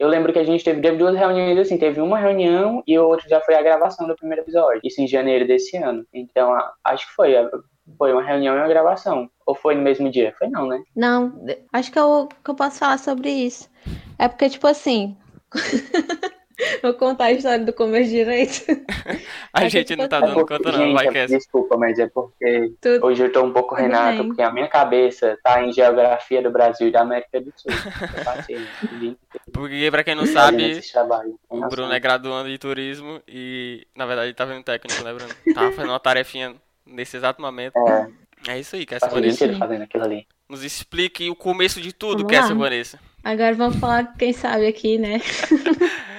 Eu lembro que a gente teve, teve duas reuniões assim, teve uma reunião e o outro já foi a gravação do primeiro episódio. Isso em janeiro desse ano. Então, acho que foi. Foi uma reunião e uma gravação. Ou foi no mesmo dia? Foi não, né? Não, acho que eu, que eu posso falar sobre isso. É porque, tipo assim. Vou contar a história do começo direito. a gente tipo não tá dando porque, conta, não, gente, vai é, que Desculpa, mas é porque Tudo- hoje eu tô um pouco Renato, porque a minha cabeça tá em geografia do Brasil e da América do Sul. Eu passei inteiro Porque pra quem não sabe, o Bruno é graduando de turismo e, na verdade, ele tá vendo técnico, né, Bruno? Tava fazendo uma tarefinha nesse exato momento. É, É isso aí, Cassia Vanessa. fazendo aquilo ali. Nos explique o começo de tudo, Cassia. Vanessa. Agora vamos falar, quem sabe aqui, né?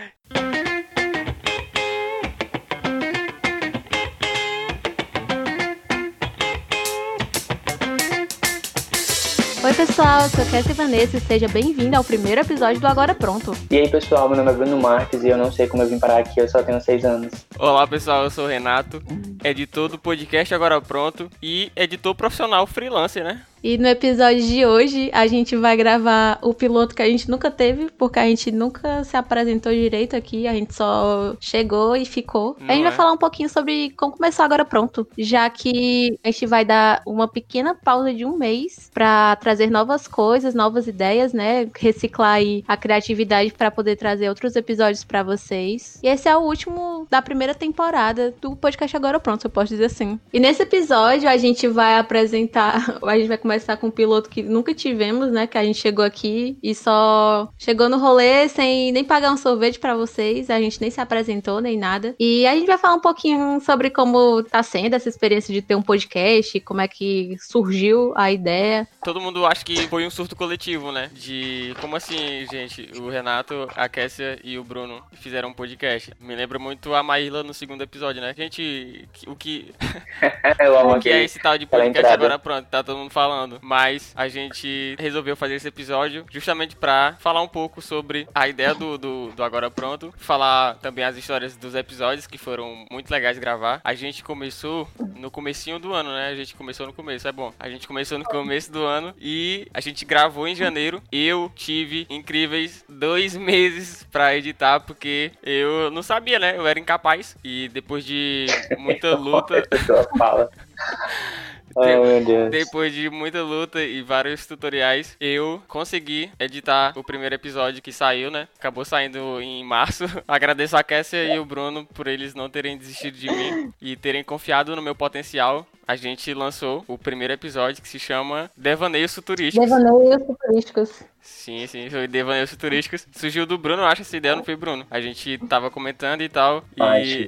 pessoal, eu sou Cassie Vanessa e seja bem-vindo ao primeiro episódio do Agora Pronto. E aí, pessoal, meu nome é Bruno Marques e eu não sei como eu vim parar aqui, eu só tenho seis anos. Olá, pessoal, eu sou o Renato, editor do podcast Agora Pronto e editor profissional freelancer, né? E no episódio de hoje a gente vai gravar o piloto que a gente nunca teve, porque a gente nunca se apresentou direito aqui, a gente só chegou e ficou. Não a gente vai é? falar um pouquinho sobre como começar agora pronto, já que a gente vai dar uma pequena pausa de um mês pra trazer novas coisas, novas ideias, né? Reciclar aí a criatividade pra poder trazer outros episódios pra vocês. E esse é o último da primeira temporada do podcast Agora Pronto, eu posso dizer assim. E nesse episódio a gente vai apresentar, a gente vai começar com um piloto que nunca tivemos, né? Que a gente chegou aqui e só chegou no rolê sem nem pagar um sorvete pra vocês, a gente nem se apresentou nem nada. E a gente vai falar um pouquinho sobre como tá sendo essa experiência de ter um podcast, como é que surgiu a ideia. Todo mundo acha que foi um surto coletivo, né? De como assim, gente? O Renato, a Kessia e o Bruno fizeram um podcast. Me lembra muito a Maíla no segundo episódio, né? Gente, que- o que, eu amo o que é esse tal de podcast agora pronto? Tá todo mundo falando. Mas a gente resolveu fazer esse episódio justamente pra falar um pouco sobre a ideia do, do, do Agora Pronto. Falar também as histórias dos episódios que foram muito legais de gravar. A gente começou no comecinho do ano, né? A gente começou no começo, é bom. A gente começou no começo do ano e a gente gravou em janeiro. Eu tive incríveis dois meses pra editar, porque eu não sabia, né? Eu era incapaz. E depois de muita luta, Deus. depois de muita luta e vários tutoriais, eu consegui editar o primeiro episódio que saiu, né? Acabou saindo em março. Agradeço a Kessia e o Bruno por eles não terem desistido de mim e terem confiado no meu potencial. A gente lançou o primeiro episódio que se chama Devaneios Futurísticos. Devaneios futurísticos. Sim, sim, foi Devaneios Futurísticos. Surgiu do Bruno, eu acho essa ideia não foi Bruno. A gente tava comentando e tal. Ai, E.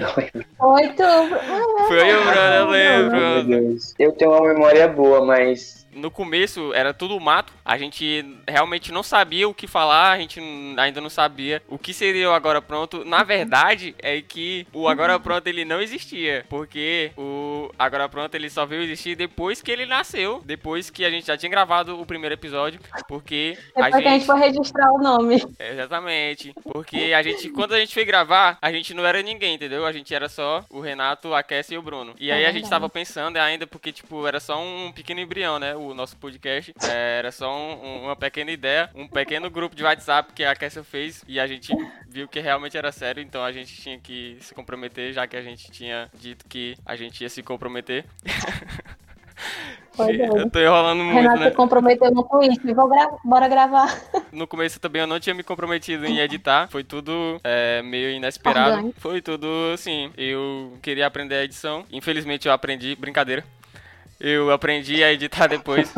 Oi, tu. foi o Bruno, eu lembro. Deus. Eu tenho uma memória boa, mas no começo era tudo mato, a gente realmente não sabia o que falar, a gente ainda não sabia o que seria o Agora Pronto. Na verdade, é que o Agora Pronto ele não existia, porque o Agora Pronto ele só veio existir depois que ele nasceu, depois que a gente já tinha gravado o primeiro episódio, porque a Depois que a gente gente for registrar o nome. Exatamente. Porque a gente, quando a gente foi gravar, a gente não era ninguém, entendeu? A gente era só o Renato, a Cassia e o Bruno. E aí a gente tava pensando ainda, porque, tipo, era só um pequeno embrião, né? O nosso podcast. É, era só um- uma pequena ideia, um pequeno grupo de WhatsApp que a Cassia fez. E a gente viu que realmente era sério, então a gente tinha que se comprometer, já que a gente tinha dito que a gente ia se comprometer. É. Eu tô enrolando muito, Renato né? se comprometeu no Twitch. Vou gra bora gravar. No começo também eu não tinha me comprometido em editar. Foi tudo é, meio inesperado. Foi tudo assim. Eu queria aprender a edição. Infelizmente eu aprendi. Brincadeira. Eu aprendi a editar depois.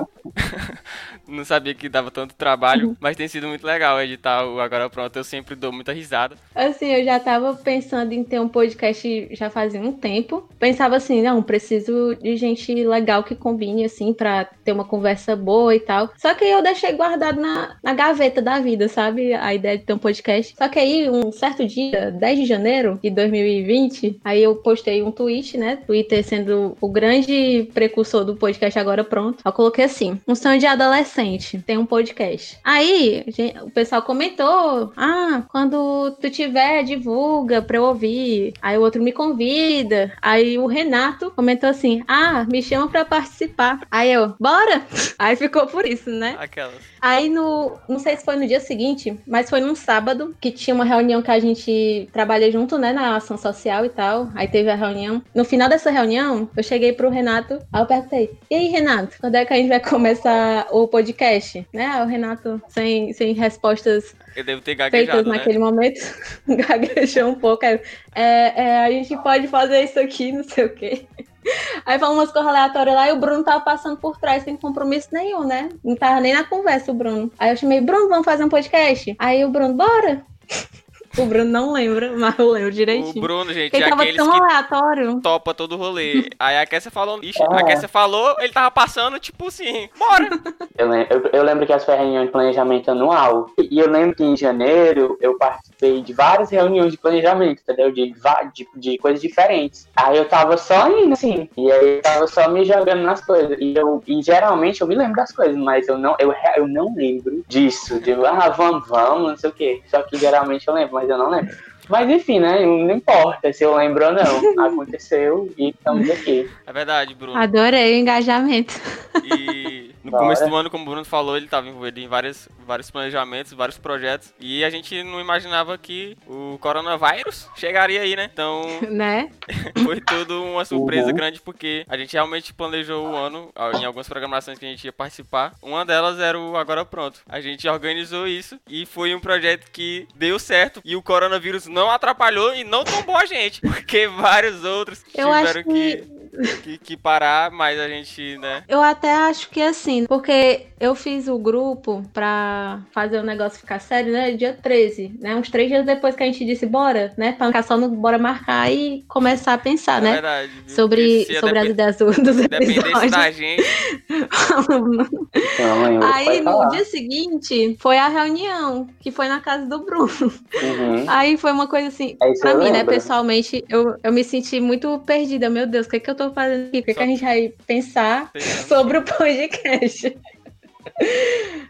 não sabia que dava tanto trabalho. Mas tem sido muito legal editar o Agora Pronto. Eu sempre dou muita risada. Assim, eu já tava pensando em ter um podcast já fazia um tempo. Pensava assim, não, preciso de gente legal que combine, assim, pra ter uma conversa boa e tal. Só que eu deixei guardado na, na gaveta da vida, sabe? A ideia de ter um podcast. Só que aí, um certo dia, 10 de janeiro de 2020, aí eu postei um tweet, né? Twitter sendo o grande precursor do podcast Agora Pronto. Eu coloquei assim: um sonho de adolescente Tem um podcast. Aí, o pessoal comentou: ah, quando tu tiver, divulga pra eu ouvir. Aí o outro me convida. Aí o Renato comentou assim: ah, me chama pra participar. Aí eu, bora! Aí ficou por isso, né? Aquelas. Aí no. Não sei se foi no dia seguinte, mas foi num sábado que tinha uma reunião que a gente trabalha junto, né? Na ação social e tal. Aí teve a reunião. No final dessa reunião, eu cheguei pro Renato, aí eu perguntei: E aí, Renato, quando é que a gente vai começar o podcast? Né? O Renato, sem, sem respostas eu devo ter feitas né? naquele momento, gaguejou um pouco. Aí, é, é, a gente pode fazer isso aqui, não sei o quê. Aí falou umas coisas aleatórias lá e o Bruno tava passando por trás sem compromisso nenhum, né? Não tava nem na conversa o Bruno. Aí eu chamei, Bruno, vamos fazer um podcast? Aí o Bruno, bora! O Bruno não lembra, mas eu lembro direitinho. O Bruno, gente, Ele é tava tão que aleatório. topa todo o rolê. Aí a Kessia falou, ixi, Ah. a Kessia falou, ele tava passando, tipo assim, bora! Eu lembro, eu, eu lembro que essa foi a reunião de planejamento anual. E eu lembro que em janeiro eu participei de várias reuniões de planejamento, entendeu? De, de, de coisas diferentes. Aí eu tava só indo, assim. E aí eu tava só me jogando nas coisas. E, eu, e geralmente eu me lembro das coisas, mas eu não, eu, eu não lembro disso. De, ah, vamos, vamos, não sei o quê. Só que geralmente eu lembro, mas eu não lembro. Mas enfim, né? Não importa se eu lembro ou não. Aconteceu e estamos aqui. É verdade, Bruno. Adorei o engajamento. E no Da começo do ano, como o Bruno falou, ele estava envolvido em vários, vários planejamentos, vários projetos. E a gente não imaginava que o coronavírus chegaria aí, né? Então né? foi tudo uma surpresa Uhum. grande, porque a gente realmente planejou o ano em algumas programações que a gente ia participar. Uma delas era o Agora Pronto. A gente organizou isso e foi um projeto que deu certo. E o coronavírus não atrapalhou e não tombou a gente, porque vários outros Eu tiveram que, que, que parar, mas a gente, né? Eu até acho que assim, porque eu fiz o grupo pra fazer o negócio ficar sério, né? Dia 13, né? Uns três dias depois que a gente disse bora, né? Pra não ficar só no bora marcar e começar a pensar, É né? verdade. viu? Sobre, sobre as ideias do, dos episódios. da gente, não. Aí no dia seguinte foi a reunião, que foi na casa do Bruno. Uhum. Aí foi uma coisa assim, É isso pra mim, né, lembro. pessoalmente, eu, eu me senti muito perdida. Meu Deus, o que, é que eu tô fazendo aqui? O que, é que a gente vai pensar Pensando. sobre o podcast?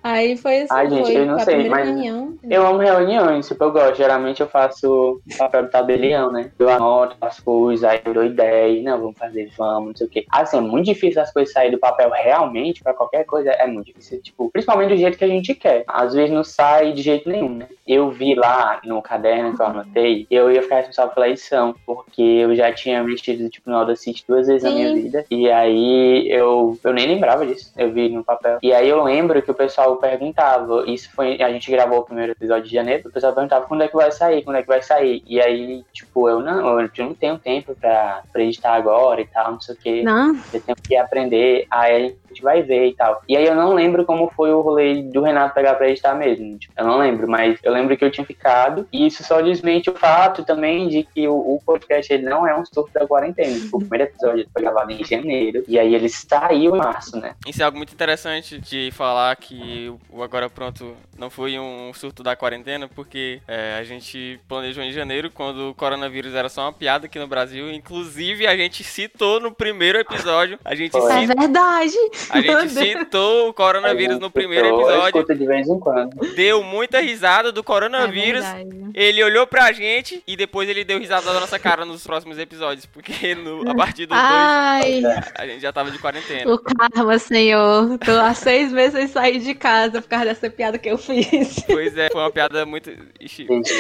Aí foi assim, Ai, gente, eu não sei, mas- reunião. Eu amo reuniões, tipo, eu gosto. Geralmente eu faço papel de tabelião, né? Eu anoto as coisas, aí eu dou ideia, não, vamos fazer, vamos, não sei o quê. Assim, é muito difícil as coisas saírem do papel realmente, pra qualquer coisa, é muito difícil. Tipo, principalmente do jeito que a gente quer. Às vezes não sai de jeito nenhum, né? Eu vi lá no caderno que eu anotei, eu ia ficar responsável pela edição, porque eu já tinha mexido, tipo, no Audacity duas vezes na minha Sim. vida. E aí eu, eu nem lembrava disso, eu vi no papel. E aí eu lembro que o pessoal perguntava, isso foi, a gente gravou o primeiro episódio de janeiro, o pessoal perguntava quando é que vai sair, quando é que vai sair. E aí, tipo, eu não, eu não tenho tempo pra, pra editar agora e tal, não sei o quê. Não, Eu tenho que aprender, aí a gente vai ver e tal. E aí eu não lembro como foi o rolê do Renato pegar pra editar mesmo. Tipo, eu não lembro, mas eu lembro que eu tinha ficado. E isso só desmente o fato também de que o, o podcast ele não é um surto da quarentena. O primeiro episódio foi gravado em janeiro. E aí ele saiu em março, né? isso é algo muito interessante de falar que o Agora Pronto não foi um surto da quarentena, porque é, a gente planejou em janeiro, quando o coronavírus era só uma piada aqui no Brasil. Inclusive, a gente citou no primeiro episódio, a gente, é verdade. A gente citou o coronavírus no primeiro episódio, de vez em quando. deu muita risada do É coronavírus. verdade. Ele olhou pra gente e depois ele deu risada da nossa cara nos próximos episódios, porque no- a partir do 2 Ai, a gente já tava de quarentena. o karma, senhor. Tô há seis meses sem sair de casa por causa dessa piada que eu fiz. Pois é, foi uma piada muito. Ixi, Gente,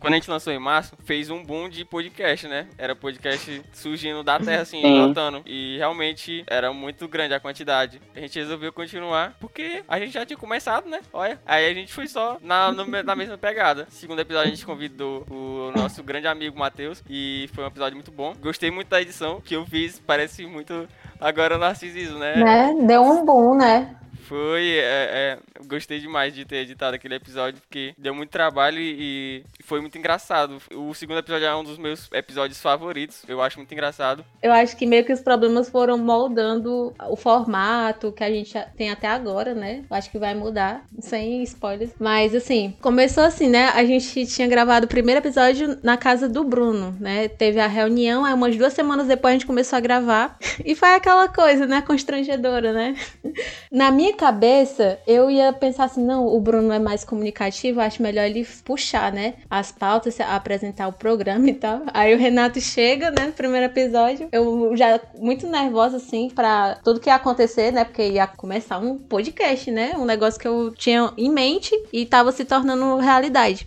Quando a gente lançou em março, fez um boom de podcast, né? Era podcast surgindo da terra, assim, Sim. brotando. E realmente era muito grande a quantidade. A gente resolveu continuar, porque a gente já tinha começado, né? Olha. Aí a gente foi só na, na mesma pegada. Segundo episódio, a gente convidou o nosso grande amigo Matheus. E foi um episódio muito bom. Gostei muito da edição que eu fiz. Parece muito agora narcisismo, né? Né? Deu um boom, né? Foi, é, é, gostei demais de ter editado aquele episódio, porque deu muito trabalho e, foi muito engraçado. O segundo episódio é um dos meus episódios favoritos, eu acho muito engraçado. Eu acho que meio que os problemas foram moldando o formato que a gente tem até agora, né? Eu acho que vai mudar, sem spoilers. Mas assim, começou assim, né? A gente tinha gravado o primeiro episódio na casa do Bruno, né? Teve a reunião, aí umas duas semanas depois a gente começou a gravar. E foi aquela coisa, né? Constrangedora, né? Na minha cabeça, eu ia pensar assim, não, o Bruno é mais comunicativo, acho melhor ele puxar, né? As pautas, apresentar o programa e tal. Aí o Renato chega, né, no primeiro episódio. Eu já muito nervosa, assim, pra tudo que ia acontecer, né? Porque ia começar um podcast, né? Um negócio que eu tinha em mente e tava se tornando realidade.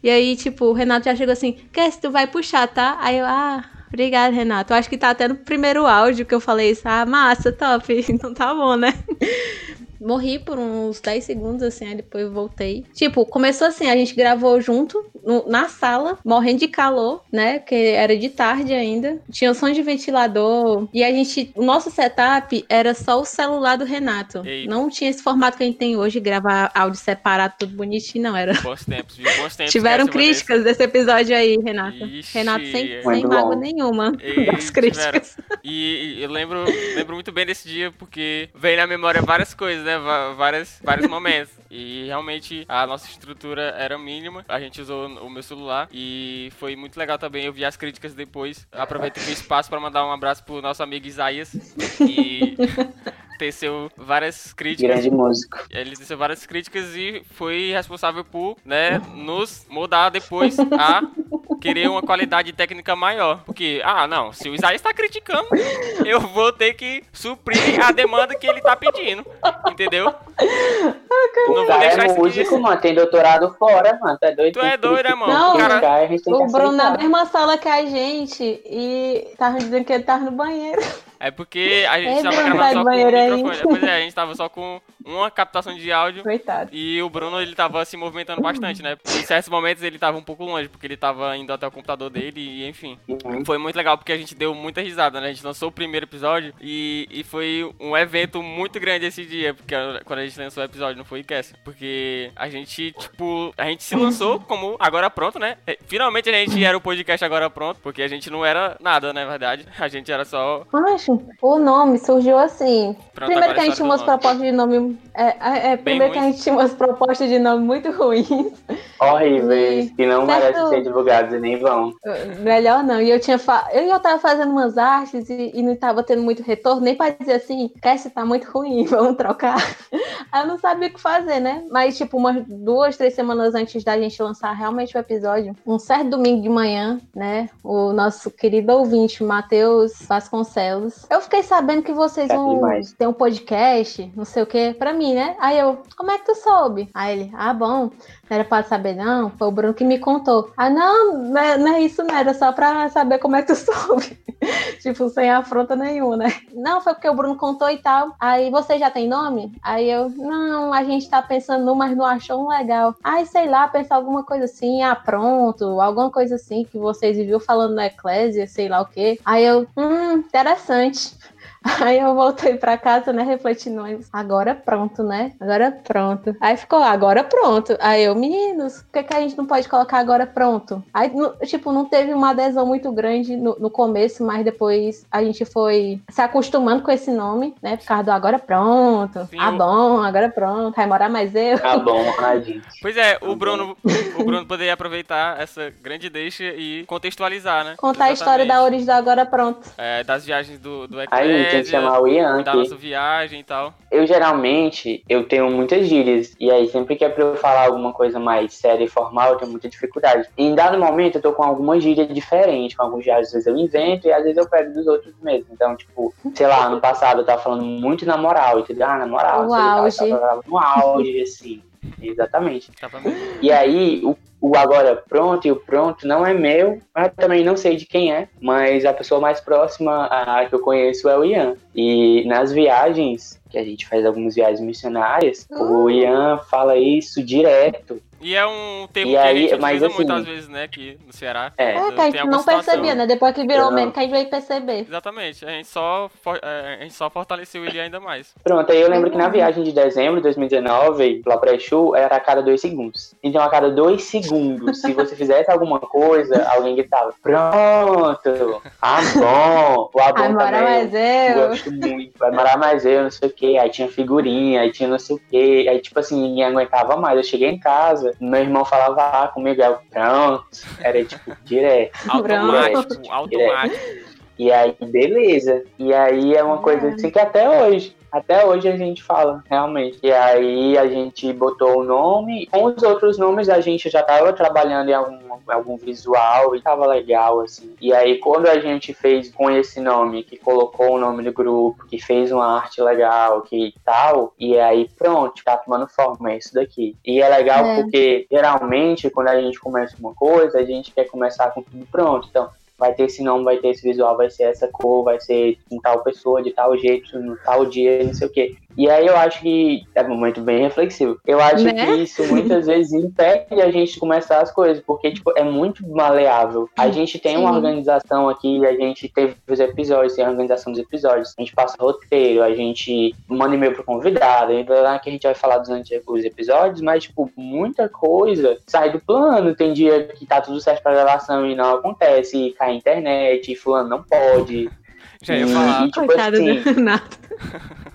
E aí, tipo, o Renato já chegou assim, quer se tu vai puxar, tá? Aí eu, ah, Obrigada, Renato. Eu acho que tá até no primeiro áudio que eu falei isso. Ah, massa, top. Então tá bom, né? Morri por uns 10 segundos, assim, aí depois voltei. Tipo, começou assim, a gente gravou junto, no, na sala, morrendo de calor, né? Porque era de tarde ainda. Tinha som de ventilador. E a gente. O nosso setup era só o celular do Renato. Não tinha esse formato que a gente tem hoje, gravar áudio separado, tudo bonitinho, não. Era. Bons tempos, viu? Bons tempos. Tiveram críticas desse episódio aí, Renato. Ixi, Renato sem, sem mágoa nenhuma das críticas. E, e, eu lembro, lembro muito bem desse dia, porque veio na memória várias coisas, né? Várias, vários momentos. E realmente a nossa estrutura era mínima. A gente usou o meu celular e foi muito legal também. Eu vi as críticas depois. Aproveitei o espaço para mandar um abraço pro nosso amigo Isaías. E teceu várias críticas. Grande músico. Ele teceu várias críticas e foi responsável por, né, nos mudar depois a querer uma qualidade técnica maior. Porque, ah, não, se o Isaías está criticando, eu vou ter que suprir a demanda que ele está pedindo. Entendeu? não vou deixar é músico, isso. mano. Tem doutorado fora, mano. Tu é doido? Tu é doido, né, mano? Não, cara... o Bruno na mesma sala que a gente e tava dizendo que ele tava no banheiro. É porque a gente é tava gravando só com o microfone. Pois é, a gente tava só com uma captação de áudio. Coitado. E o Bruno, ele tava se movimentando bastante, né? Em certos momentos ele tava um pouco longe, porque ele tava indo até o computador dele e, enfim. Uhum. Foi muito legal, porque a gente deu muita risada, né? A gente lançou o primeiro episódio e, e foi um evento muito grande esse dia, porque quando a gente lançou o episódio, não foi Cass. Porque a gente, tipo, a gente se lançou como agora pronto, né? É, finalmente a gente era o podcast agora pronto, porque a gente não era nada, na verdade. A gente era só. Acho, o nome surgiu assim. Pronto, Primeiro que a gente tinha umas propostas de nome é, é, é primeiro que a gente tinha umas propostas de nome muito ruins. Horríveis, que não certo... merecem ser divulgados e nem vão. Melhor não. E eu tinha fa... eu, eu tava fazendo umas artes e, e não tava tendo muito retorno, nem pra dizer assim, Cassie tá muito ruim, vamos trocar. Aí eu não sabia o que fazer, né? Mas, tipo, umas duas, três semanas antes da gente lançar realmente o episódio, um certo domingo de manhã, né? O nosso querido ouvinte, Matheus Vasconcelos. Eu fiquei sabendo que vocês é vão ter um podcast, não sei o quê, pra mim, né? Aí eu, como é que tu soube? Aí ele, ah, bom, não era pra saber, não. Foi o Bruno que me contou. Ah, não, não é, é isso, não. Era só pra saber como é que tu soube. tipo, sem afronta nenhuma, né? Não, foi porque o Bruno contou e tal. Aí você já tem nome? Aí eu, não, a gente tá pensando, mas não achou um legal. Aí, sei lá, pensar alguma coisa assim, ah, pronto, alguma coisa assim que vocês viviam falando na Eclésia, sei lá o quê. Aí eu, hum, interessante. Aí eu voltei pra casa, né, refletindo, agora pronto, né? Agora pronto. Aí ficou, agora pronto. Aí eu, meninos, por que, que a gente não pode colocar agora pronto? Aí, tipo, não teve uma adesão muito grande no, no começo, mas depois a gente foi se acostumando com esse nome, né? Por causa do agora pronto. Sim, ah, bom, agora pronto. Vai morar mais eu. Ah, bom, a gente. Pois é, o Bruno, o Bruno poderia aproveitar essa grande deixa e contextualizar, né? Contar Exatamente. a história da origem do agora pronto. É, das viagens do, do. Tem que chamar o Ian. Da nossa viagem e tal. Eu geralmente, eu tenho muitas gírias. E aí, sempre que é pra eu falar alguma coisa mais séria e formal, eu tenho muita dificuldade. E em dado momento, eu tô com alguma gíria diferente. Com alguns dias, às vezes eu invento e às vezes eu pego dos outros mesmo. Então, tipo, sei lá, ano passado eu tava falando muito na moral, entendeu? Ah, na moral. O auge. no auge, assim. Exatamente. E aí, o, o agora pronto e o pronto não é meu, mas também não sei de quem é, mas a pessoa mais próxima a, que eu conheço é o Ian. E nas viagens, que a gente faz algumas viagens missionárias, uhum. o Ian fala isso direto. E é um termo e que aí, a gente utiliza assim, muitas vezes, né, aqui no Ceará. É, é que a gente não percebia, né? Depois que virou meme, que a gente veio perceber. Exatamente, a gente, só, é, a gente só fortaleceu ele ainda mais. Pronto, aí eu lembro que na viagem de dezembro de 2019, lá pra Exu, era a cada dois segundos. Então, a cada dois segundos, se você fizesse alguma coisa, alguém gritava, pronto, ah, bom, o ah, bom Vai morar mais eu. Gosto muito, vai morar mais eu, não sei o que. Aí tinha figurinha, aí tinha não sei o que. Aí, tipo assim, ninguém aguentava mais. Eu cheguei em casa, casa, meu irmão falava ah, comigo, eu, pronto, era tipo direto. Automático, automático. E aí, beleza. E aí é uma coisa assim que até hoje Até hoje a gente fala, realmente. E aí a gente botou o nome. Com os outros nomes a gente já tava trabalhando em algum, algum visual e tava legal, assim. E aí quando a gente fez com esse nome, que colocou o nome do grupo, que fez uma arte legal, que tal, e aí pronto, tá tomando forma, é isso daqui. E é legal é. porque geralmente quando a gente começa uma coisa, a gente quer começar com tudo pronto. Então, vai ter esse nome, vai ter esse visual, vai ser essa cor, vai ser com tal pessoa, de tal jeito, no tal dia, não sei o quê. E aí eu acho que é um momento bem reflexivo. Eu acho né? que isso muitas vezes impede a gente começar as coisas, porque tipo, é muito maleável. A gente tem Sim. uma organização aqui, a gente teve os episódios, tem a organização dos episódios, a gente passa roteiro, a gente manda e-mail pro convidado, lá que a gente vai falar durante os episódios, mas tipo, muita coisa sai do plano. Tem dia que tá tudo certo pra gravação e não acontece, e cai a internet, e fulano não pode. Já ia falar. E, tipo, Coitado assim, do Renato.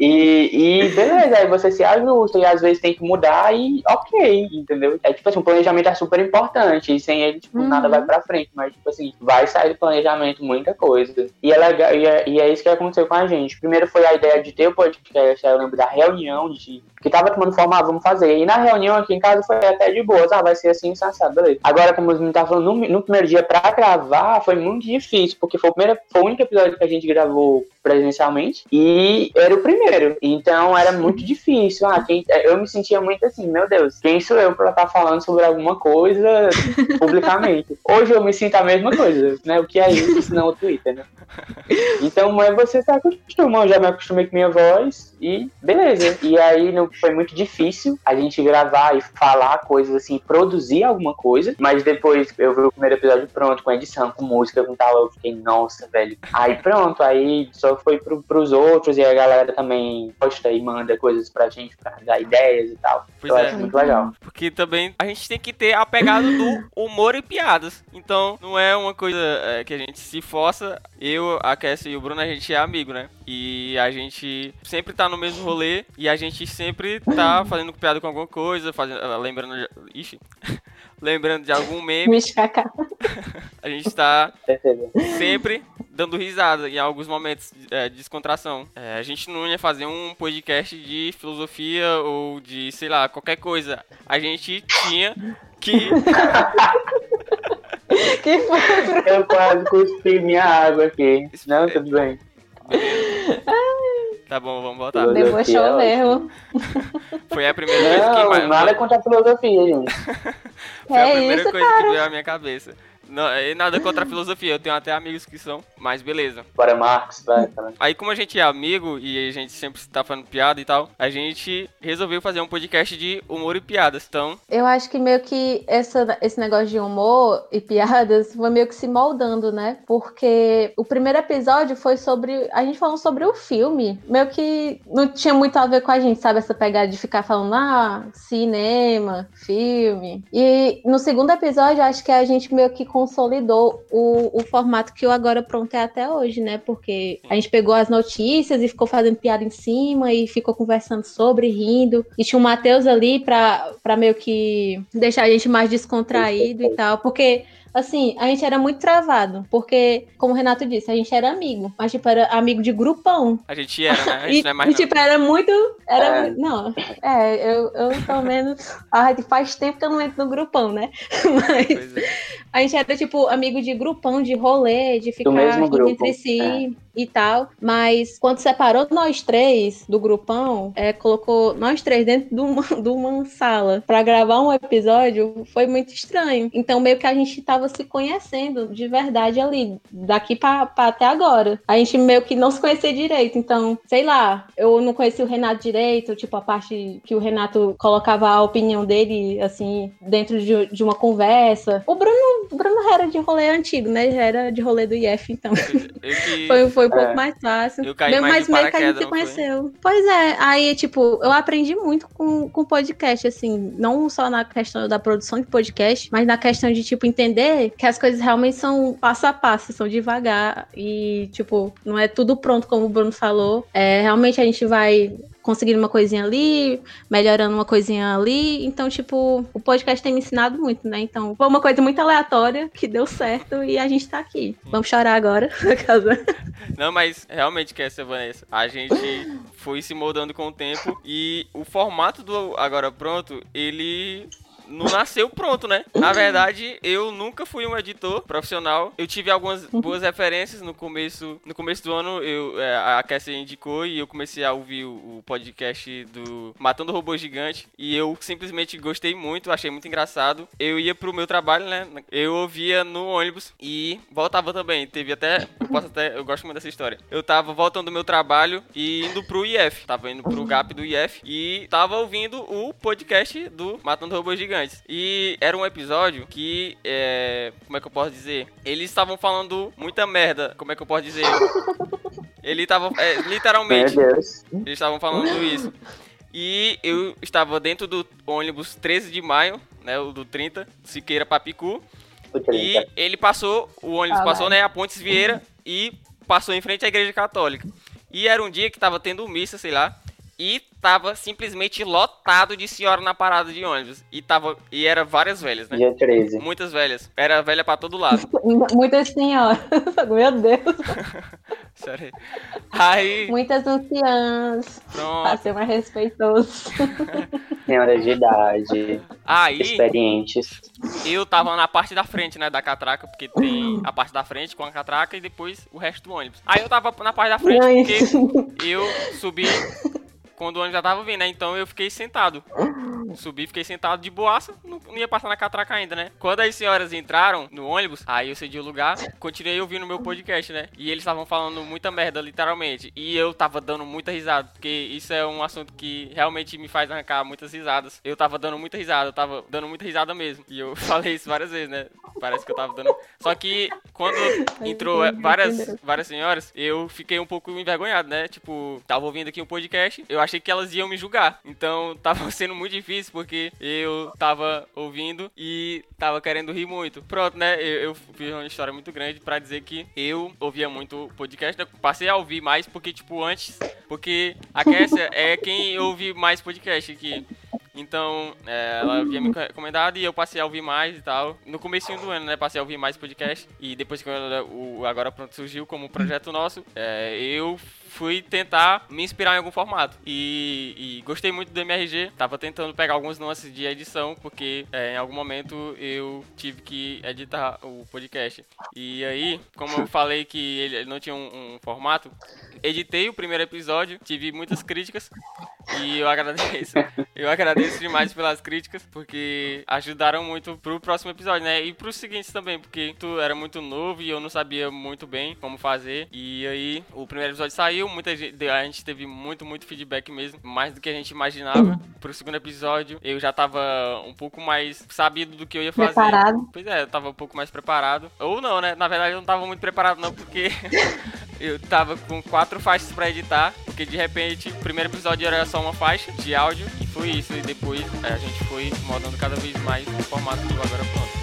E, e beleza, aí você se ajusta e às vezes tem que mudar e ok, entendeu? É tipo assim, o planejamento é super importante e sem ele, tipo, uhum. nada vai pra frente, mas tipo assim, vai sair do planejamento muita coisa. E é legal, e é, e é isso que aconteceu com a gente. Primeiro foi a ideia de ter o podcast, eu lembro da reunião de que tava tomando forma, ah, vamos fazer. E na reunião aqui em casa foi até de boas, ah, vai ser assim, sensado, beleza. Agora, como os meninos falando, no, no, primeiro dia pra gravar foi muito difícil, porque foi o, primeiro, foi o único episódio que a gente gravou presencialmente e era o primeiro. Então era muito difícil. Ah, quem, eu me sentia muito assim, meu Deus, quem sou eu pra estar tá falando sobre alguma coisa publicamente? Hoje eu me sinto a mesma coisa, né? O que é isso, se não o Twitter, né? Então, mas você se acostuma, eu já me acostumei com minha voz e beleza. E aí não foi muito difícil a gente gravar e falar coisas assim, produzir alguma coisa, mas depois eu vi o primeiro episódio pronto, com edição, com música, com tal, eu fiquei, nossa, velho. Aí pronto, aí só foi pro, pros outros e a galera também posta e manda coisas pra gente pra dar ideias e tal. Pois eu é. acho muito legal. Porque também a gente tem que ter a pegada do humor e piadas. Então, não é uma coisa é, que a gente se força. Eu, a Cassie e o Bruno, a gente é amigo, né? E a gente sempre tá no mesmo rolê e a gente sempre tá fazendo piada com alguma coisa, fazendo, lembrando. De, ixi. lembrando de algum meme. a gente tá sempre dando risada em alguns momentos é, de descontração. É, a gente não ia fazer um podcast de filosofia ou de, sei lá, qualquer coisa. A gente tinha que. que foi? Eu quase cuspi minha água aqui. Não, tudo bem. Tá bom, vamos voltar. Debochou mesmo. Foi a primeira vez que... Não, nada contra a filosofia, gente. Foi é a primeira isso, coisa cara. que veio à minha cabeça. Não, é nada contra a filosofia, eu tenho até amigos que são, mas beleza. Para Marx, vai. Aí, como a gente é amigo e a gente sempre tá falando piada e tal, a gente resolveu fazer um podcast de humor e piadas, então... Eu acho que meio que essa, esse negócio de humor e piadas foi meio que se moldando, né? Porque o primeiro episódio foi sobre... A gente falou sobre o filme, meio que não tinha muito a ver com a gente, sabe? Essa pegada de ficar falando, ah, cinema, filme. E no segundo episódio, acho que a gente meio que consolidou o, o formato que o Agora Pronto é até hoje, né? Porque a gente pegou as notícias e ficou fazendo piada em cima e ficou conversando sobre, rindo. E tinha o Matheus ali pra, pra meio que deixar a gente mais descontraído e tal. Porque assim, a gente era muito travado, porque, como o Renato disse, a gente era amigo, mas, tipo, era amigo de grupão. A gente era, né? A gente e, não é mais. E, tipo, era muito. Era, é. Não, é, eu, eu pelo menos. Ah, faz tempo que eu não entro no grupão, né? Mas é. a gente era, tipo, amigo de grupão, de rolê, de ficar entre si. É e tal. Mas quando separou nós três do grupão, é, colocou nós três dentro de uma, de uma sala para gravar um episódio, foi muito estranho. Então, meio que a gente tava se conhecendo de verdade ali, daqui para até agora. A gente meio que não se conhecia direito. Então, sei lá, eu não conhecia o Renato direito, tipo, a parte que o Renato colocava a opinião dele, assim, dentro de, de uma conversa. O Bruno, o Bruno era de rolê antigo, né? Já era de rolê do IF, então. Eu, eu foi, foi um pouco é. mais fácil. Eu caí mais mas meio que a gente se conheceu. Foi? Pois é, aí, tipo, eu aprendi muito com, com podcast, assim, não só na questão da produção de podcast, mas na questão de, tipo, entender que as coisas realmente são passo a passo, são devagar e, tipo, não é tudo pronto, como o Bruno falou. É, realmente a gente vai conseguindo uma coisinha ali, melhorando uma coisinha ali. Então, tipo, o podcast tem me ensinado muito, né? Então, foi uma coisa muito aleatória que deu certo e a gente tá aqui. Vamos chorar agora, na casa. Não, mas realmente, que essa Vanessa, a gente foi se moldando com o tempo e o formato do Agora Pronto, ele não nasceu pronto, né? Na verdade, eu nunca fui um editor profissional. Eu tive algumas boas referências no começo. No começo do ano, eu, é, a Cassie indicou e eu comecei a ouvir o, o podcast do Matando Robô Gigante. E eu simplesmente gostei muito, achei muito engraçado. Eu ia pro meu trabalho, né? Eu ouvia no ônibus e voltava também. Teve até. Eu posso até. Eu gosto muito dessa história. Eu tava voltando do meu trabalho e indo pro IF. Tava indo pro GAP do IF e tava ouvindo o podcast do Matando Robô Gigante. E era um episódio que, é, como é que eu posso dizer? Eles estavam falando muita merda, como é que eu posso dizer? Ele tava, é, literalmente, eles estavam falando isso. E eu estava dentro do ônibus 13 de maio, né, o do 30, Siqueira Papicu. E ele passou, o ônibus ah, passou, vai. né, a Pontes Vieira e passou em frente à igreja católica. E era um dia que tava tendo missa, sei lá. E tava simplesmente lotado de senhora na parada de ônibus. E tava. E era várias velhas, né? Dia 13. Muitas velhas. Era velha pra todo lado. Muitas senhoras. Meu Deus. Sério. Aí. Muitas anciãs. Pronto. Pra ser mais respeitoso. Senhoras de idade. Aí. Experientes. Eu tava na parte da frente, né, da catraca, porque tem a parte da frente com a catraca e depois o resto do ônibus. Aí eu tava na parte da frente porque eu subi quando o ônibus já tava vindo, né? Então eu fiquei sentado. Subi, fiquei sentado de boaça, não, ia passar na catraca ainda, né? Quando as senhoras entraram no ônibus, aí eu cedi o lugar, continuei ouvindo o meu podcast, né? E eles estavam falando muita merda, literalmente. E eu tava dando muita risada, porque isso é um assunto que realmente me faz arrancar muitas risadas. Eu tava dando muita risada, eu tava dando muita risada mesmo. E eu falei isso várias vezes, né? Parece que eu tava dando. Só que quando entrou várias, várias senhoras, eu fiquei um pouco envergonhado, né? Tipo, tava ouvindo aqui um podcast, eu achei achei que elas iam me julgar. Então tava sendo muito difícil porque eu tava ouvindo e tava querendo rir muito. Pronto, né? Eu, eu fiz uma história muito grande para dizer que eu ouvia muito podcast. Né? Passei a ouvir mais porque, tipo, antes. Porque a Kessia é quem ouve mais podcast aqui. Então, é, ela havia me recomendado e eu passei a ouvir mais e tal. No começo do ano, né? Passei a ouvir mais podcast. E depois que o Agora Pronto surgiu como projeto nosso, é, eu fui tentar me inspirar em algum formato. E, e, gostei muito do MRG. Tava tentando pegar alguns nuances de edição, porque é, em algum momento eu tive que editar o podcast. E aí, como eu falei que ele não tinha um, um formato, editei o primeiro episódio, tive muitas críticas. E eu agradeço. Eu agradeço demais pelas críticas, porque ajudaram muito pro próximo episódio, né? E pros seguintes também, porque tu era muito novo e eu não sabia muito bem como fazer. E aí, o primeiro episódio saiu, muita gente, a gente teve muito, muito feedback mesmo, mais do que a gente imaginava. Pro segundo episódio, eu já tava um pouco mais sabido do que eu ia fazer. Preparado. Pois é, eu tava um pouco mais preparado. Ou não, né? Na verdade, eu não tava muito preparado, não, porque eu tava com quatro faixas para editar, porque de repente o primeiro episódio era só uma faixa de áudio e foi isso. E depois é, a gente foi mudando cada vez mais o formato do Agora Pronto.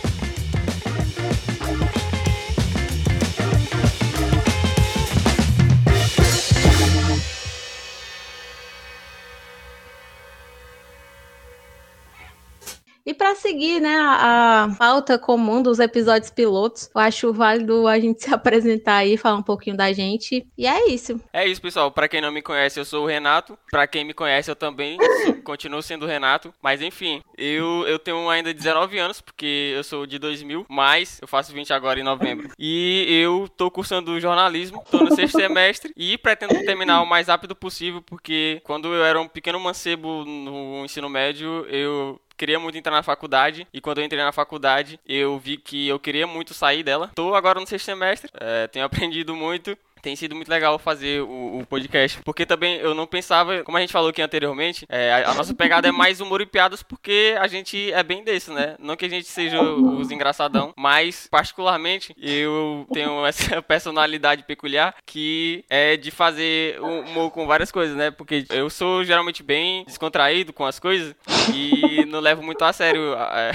E para seguir, né, a, pauta comum dos episódios pilotos, eu acho válido a gente se apresentar aí, falar um pouquinho da gente. E é isso. É isso, pessoal. Para quem não me conhece, eu sou o Renato. Para quem me conhece, eu também continuo sendo o Renato. Mas enfim, eu, eu tenho ainda 19 anos, porque eu sou de 2000, mas eu faço 20 agora em novembro. E eu tô cursando jornalismo, tô no sexto semestre e pretendo terminar o mais rápido possível, porque quando eu era um pequeno mancebo no ensino médio, eu queria muito entrar na faculdade e quando eu entrei na faculdade eu vi que eu queria muito sair dela. Tô agora no sexto semestre, é, tenho aprendido muito tem sido muito legal fazer o, o, podcast, porque também eu não pensava, como a gente falou aqui anteriormente, é, a, a, nossa pegada é mais humor e piadas, porque a gente é bem desse, né? Não que a gente seja os engraçadão, mas particularmente eu tenho essa personalidade peculiar que é de fazer humor com várias coisas, né? Porque eu sou geralmente bem descontraído com as coisas e não levo muito a sério. É,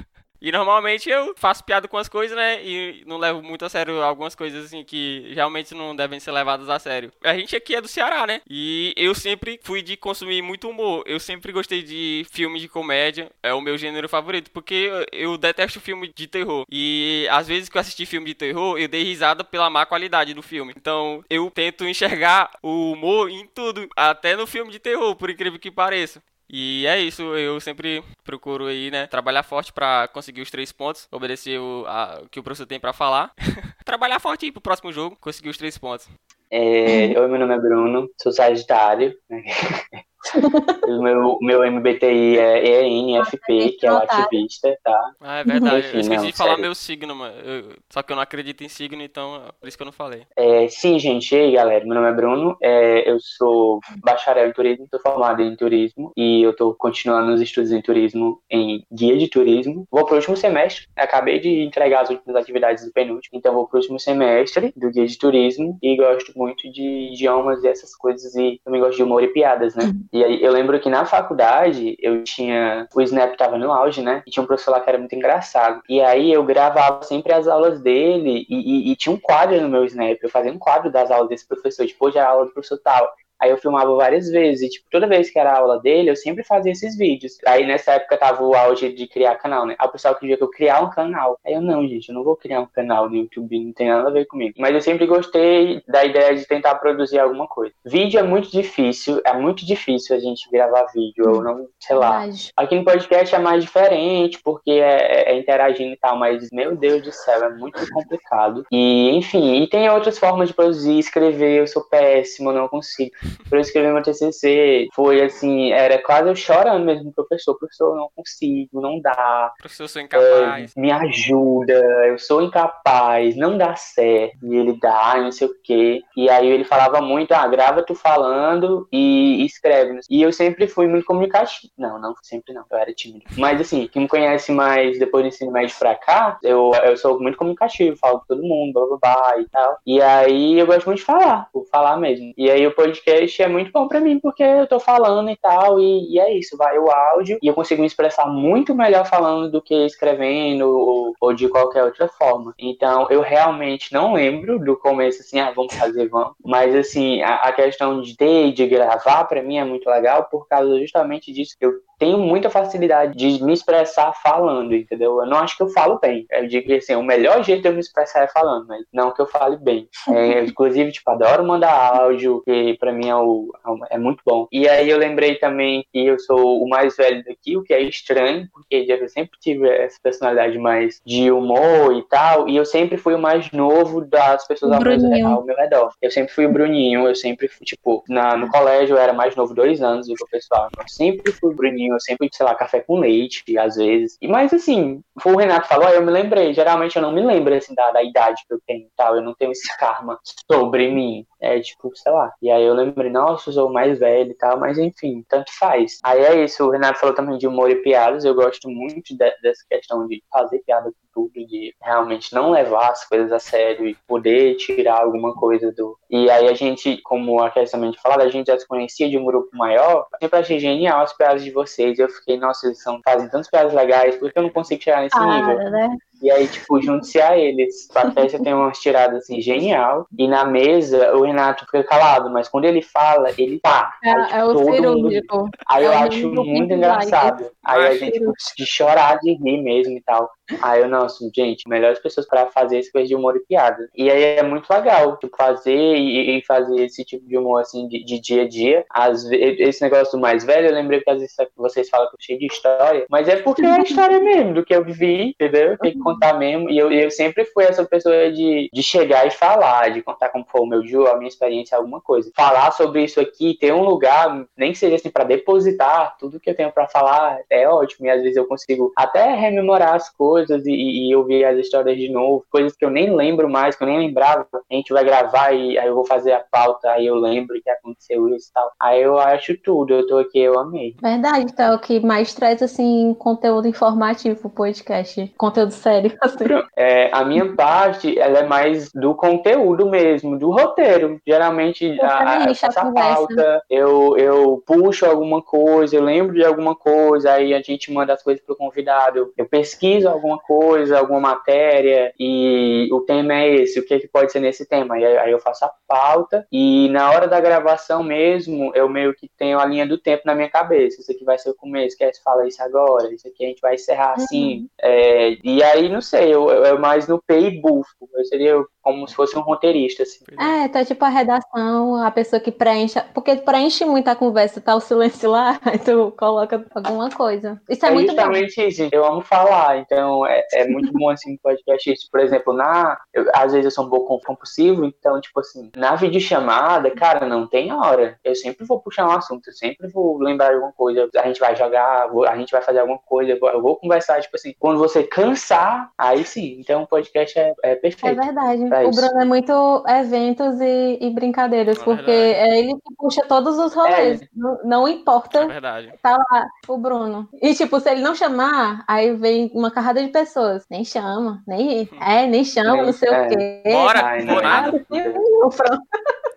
E normalmente eu faço piada com as coisas, né? E não levo muito a sério algumas coisas assim que realmente não devem ser levadas a sério. A gente aqui é do Ceará, né? E eu sempre fui de consumir muito humor. Eu sempre gostei de filme de comédia. É o meu gênero favorito. Porque eu detesto filme de terror. E às vezes que eu assisti filme de terror, eu dei risada pela má qualidade do filme. Então eu tento enxergar o humor em tudo. Até no filme de terror, por incrível que pareça. E é isso, eu sempre procuro aí, né, trabalhar forte para conseguir os três pontos, obedecer o, a, que o professor tem para falar. trabalhar forte aí pro próximo jogo, conseguir os três pontos. É, eu, meu nome é Bruno, sou Sagitário. O meu, meu MBTI é ENFP, que é o ativista, tá? Ah, é verdade. Enfim, eu esqueci não, de falar sério. meu signo, mano. Eu, só que eu não acredito em signo, então é por isso que eu não falei. É, sim, gente. E aí, galera? Meu nome é Bruno. É, eu sou bacharel em turismo, estou formado em turismo e eu estou continuando os estudos em turismo em guia de turismo. Vou pro último semestre. Acabei de entregar as últimas atividades do penúltimo, então vou pro último semestre do guia de turismo e gosto muito de idiomas e essas coisas e também gosto de humor e piadas, né? E aí eu lembro que na faculdade eu tinha. O Snap tava no auge, né? E tinha um professor lá que era muito engraçado. E aí eu gravava sempre as aulas dele e, e, e tinha um quadro no meu Snap. Eu fazia um quadro das aulas desse professor. Tipo, hoje é a aula do professor tal. Aí eu filmava várias vezes, e tipo, toda vez que era aula dele, eu sempre fazia esses vídeos. Aí nessa época tava o auge de criar canal, né? Aí o pessoal queria que eu criar um canal. Aí eu, não, gente, eu não vou criar um canal no YouTube, não tem nada a ver comigo. Mas eu sempre gostei da ideia de tentar produzir alguma coisa. Vídeo é muito difícil, é muito difícil a gente gravar vídeo, ou não, sei lá. Verdade. Aqui no podcast é mais diferente, porque é, é, interagindo e tal, mas meu Deus do céu, é muito complicado. E, enfim, e tem outras formas de produzir, escrever, eu sou péssimo, não consigo para eu escrever meu TCC, foi assim, era quase eu chorando mesmo, professor, professor, não consigo, não dá. Professor, eu sou incapaz. É, me ajuda, eu sou incapaz, não dá certo. E ele dá, não sei o quê. E aí ele falava muito, ah, grava tu falando e, e escreve. E eu sempre fui muito comunicativo. Não, não, sempre não, eu era tímido. Mas assim, quem me conhece mais depois do ensino médio pra cá, eu, eu sou muito comunicativo, falo com todo mundo, blá blá blá e tal. E aí eu gosto muito de falar, vou falar mesmo. E aí o podcast podcast é muito bom para mim, porque eu tô falando e tal, e, e, é isso, vai o áudio, e eu consigo me expressar muito melhor falando do que escrevendo ou, ou, de qualquer outra forma. Então, eu realmente não lembro do começo, assim, ah, vamos fazer, vamos. Mas, assim, a, a questão de ter, de gravar, para mim é muito legal, por causa justamente disso, que eu tenho muita facilidade de me expressar falando, entendeu? Eu não acho que eu falo bem. Eu digo que assim, o melhor jeito de eu me expressar é falando, mas não que eu fale bem. É, inclusive, tipo, adoro mandar áudio, que pra mim é, o, é muito bom. E aí eu lembrei também que eu sou o mais velho daqui, o que é estranho, porque eu sempre tive essa personalidade mais de humor e tal, e eu sempre fui o mais novo das pessoas ao meu, ao meu, redor. Eu sempre fui o Bruninho, eu sempre fui, tipo, na, no colégio eu era mais novo dois anos do que o pessoal. Eu sempre fui o Bruninho eu sempre, sei lá, café com leite, às vezes. E, mas, assim, o Renato falou, eu me lembrei. Geralmente eu não me lembro, assim, da, da idade que eu tenho tal. Eu não tenho esse karma sobre mim. É, tipo, sei lá. E aí eu lembrei, nossa, eu sou mais velho e tal, mas enfim, tanto faz. Aí é isso, o Renato falou também de humor e piadas. Eu gosto muito de, dessa questão de fazer piada com tudo, de realmente não levar as coisas a sério e poder tirar alguma coisa do. E aí a gente, como a questão de falar, a gente já se conhecia de um grupo maior. Eu sempre achei genial as piadas de vocês vocês. Eu fiquei, nossa, eles são, fazem tantas piadas legais, por que eu não consigo chegar nesse ah, nível? Né? E aí, tipo, junte-se a eles. A Patrícia tem umas tiradas assim, genial. E na mesa, o Renato fica calado, mas quando ele fala, ele tá. É, aí, tipo, é o cirúrgico. Mundo... Aí eu é acho muito engraçado. Aí a gente, tipo, de chorar de rir mesmo e tal. Aí eu, nossa, gente, melhores pessoas para fazer esse coisa de humor e piada. E aí é muito legal, tipo, fazer e, e fazer esse tipo de humor, assim, de, de, dia a dia. Às vezes, esse negócio do mais velho, eu lembrei que às vezes vocês falam que eu cheio de história, mas é porque é a história mesmo do que eu vivi, entendeu? Que contar mesmo. E eu, eu sempre fui essa pessoa de, de chegar e falar, de contar como foi o meu dia, a minha experiência, alguma coisa. Falar sobre isso aqui, ter um lugar, nem que seja assim, para depositar tudo que eu tenho para falar, é ótimo. E às vezes eu consigo até rememorar as coisas e, e ouvir as histórias de novo, coisas que eu nem lembro mais, que eu nem lembrava. A gente vai gravar e aí eu vou fazer a pauta, aí eu lembro que aconteceu isso e tal. Aí eu acho tudo, eu tô aqui, eu amei. Verdade, então é o que mais traz, assim, conteúdo informativo podcast, conteúdo sério. Assim. É, a minha parte, ela é mais do conteúdo mesmo, do roteiro. Geralmente, a, a, essa pauta, eu, eu puxo alguma coisa, eu lembro de alguma coisa, aí a gente manda as coisas pro convidado. Eu pesquiso alguma coisa, alguma matéria, e o tema é esse, o que, que pode ser nesse tema. E aí eu faço a pauta, e na hora da gravação mesmo, eu meio que tenho a linha do tempo na minha cabeça. Isso aqui vai ser o começo, quer se fala isso agora, isso aqui a gente vai encerrar assim. Uhum. É, e aí, não sei, eu, eu, mais no P e bufo. Eu seria como se fosse um roteirista, assim. É, tá tipo a redação, a pessoa que preenche. Porque preenche muito a conversa, tá o silêncio lá, aí tu coloca alguma coisa. Isso é, é muito justamente bom. isso, eu amo falar, então é, é muito bom assim podcast isso. Por exemplo, na. Eu, às vezes eu sou um pouco compulsivo, então, tipo assim, na videochamada, cara, não tem hora. Eu sempre vou puxar um assunto, eu sempre vou lembrar de alguma coisa. A gente vai jogar, a gente vai fazer alguma coisa, eu vou conversar, tipo assim, quando você cansar, aí sim. Então o podcast é, é perfeito. É verdade o isso. Bruno é muito eventos e, e brincadeiras, é porque é ele que puxa todos os rolês. É. Não, não, importa. É verdade. Tá lá o Bruno. E, tipo, se ele não chamar, aí vem uma carrada de pessoas. Nem chama, nem. É, nem chama, não sei o quê. Bora, Ai, não, nada.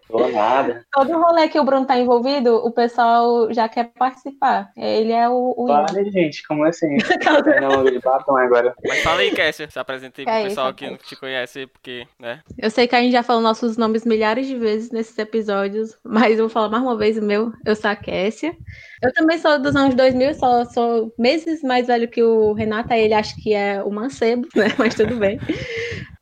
Vou nada. Todo rolê que o Bruno tá envolvido, o pessoal já quer participar. Ele é o. o... Para, gente, como assim? não, ele batom agora. Mas fala aí, Kessia. Se apresentei pro é pessoal que não te conhece, porque, né? Eu sei que a gente já falou nossos nomes milhares de vezes nesses episódios, mas eu vou falar mais uma vez o meu. Eu sou a Kessia. Eu também sou dos anos 2000, só sou meses mais velho que o Renato, ele acha que é o mancebo, né? Mas tudo bem.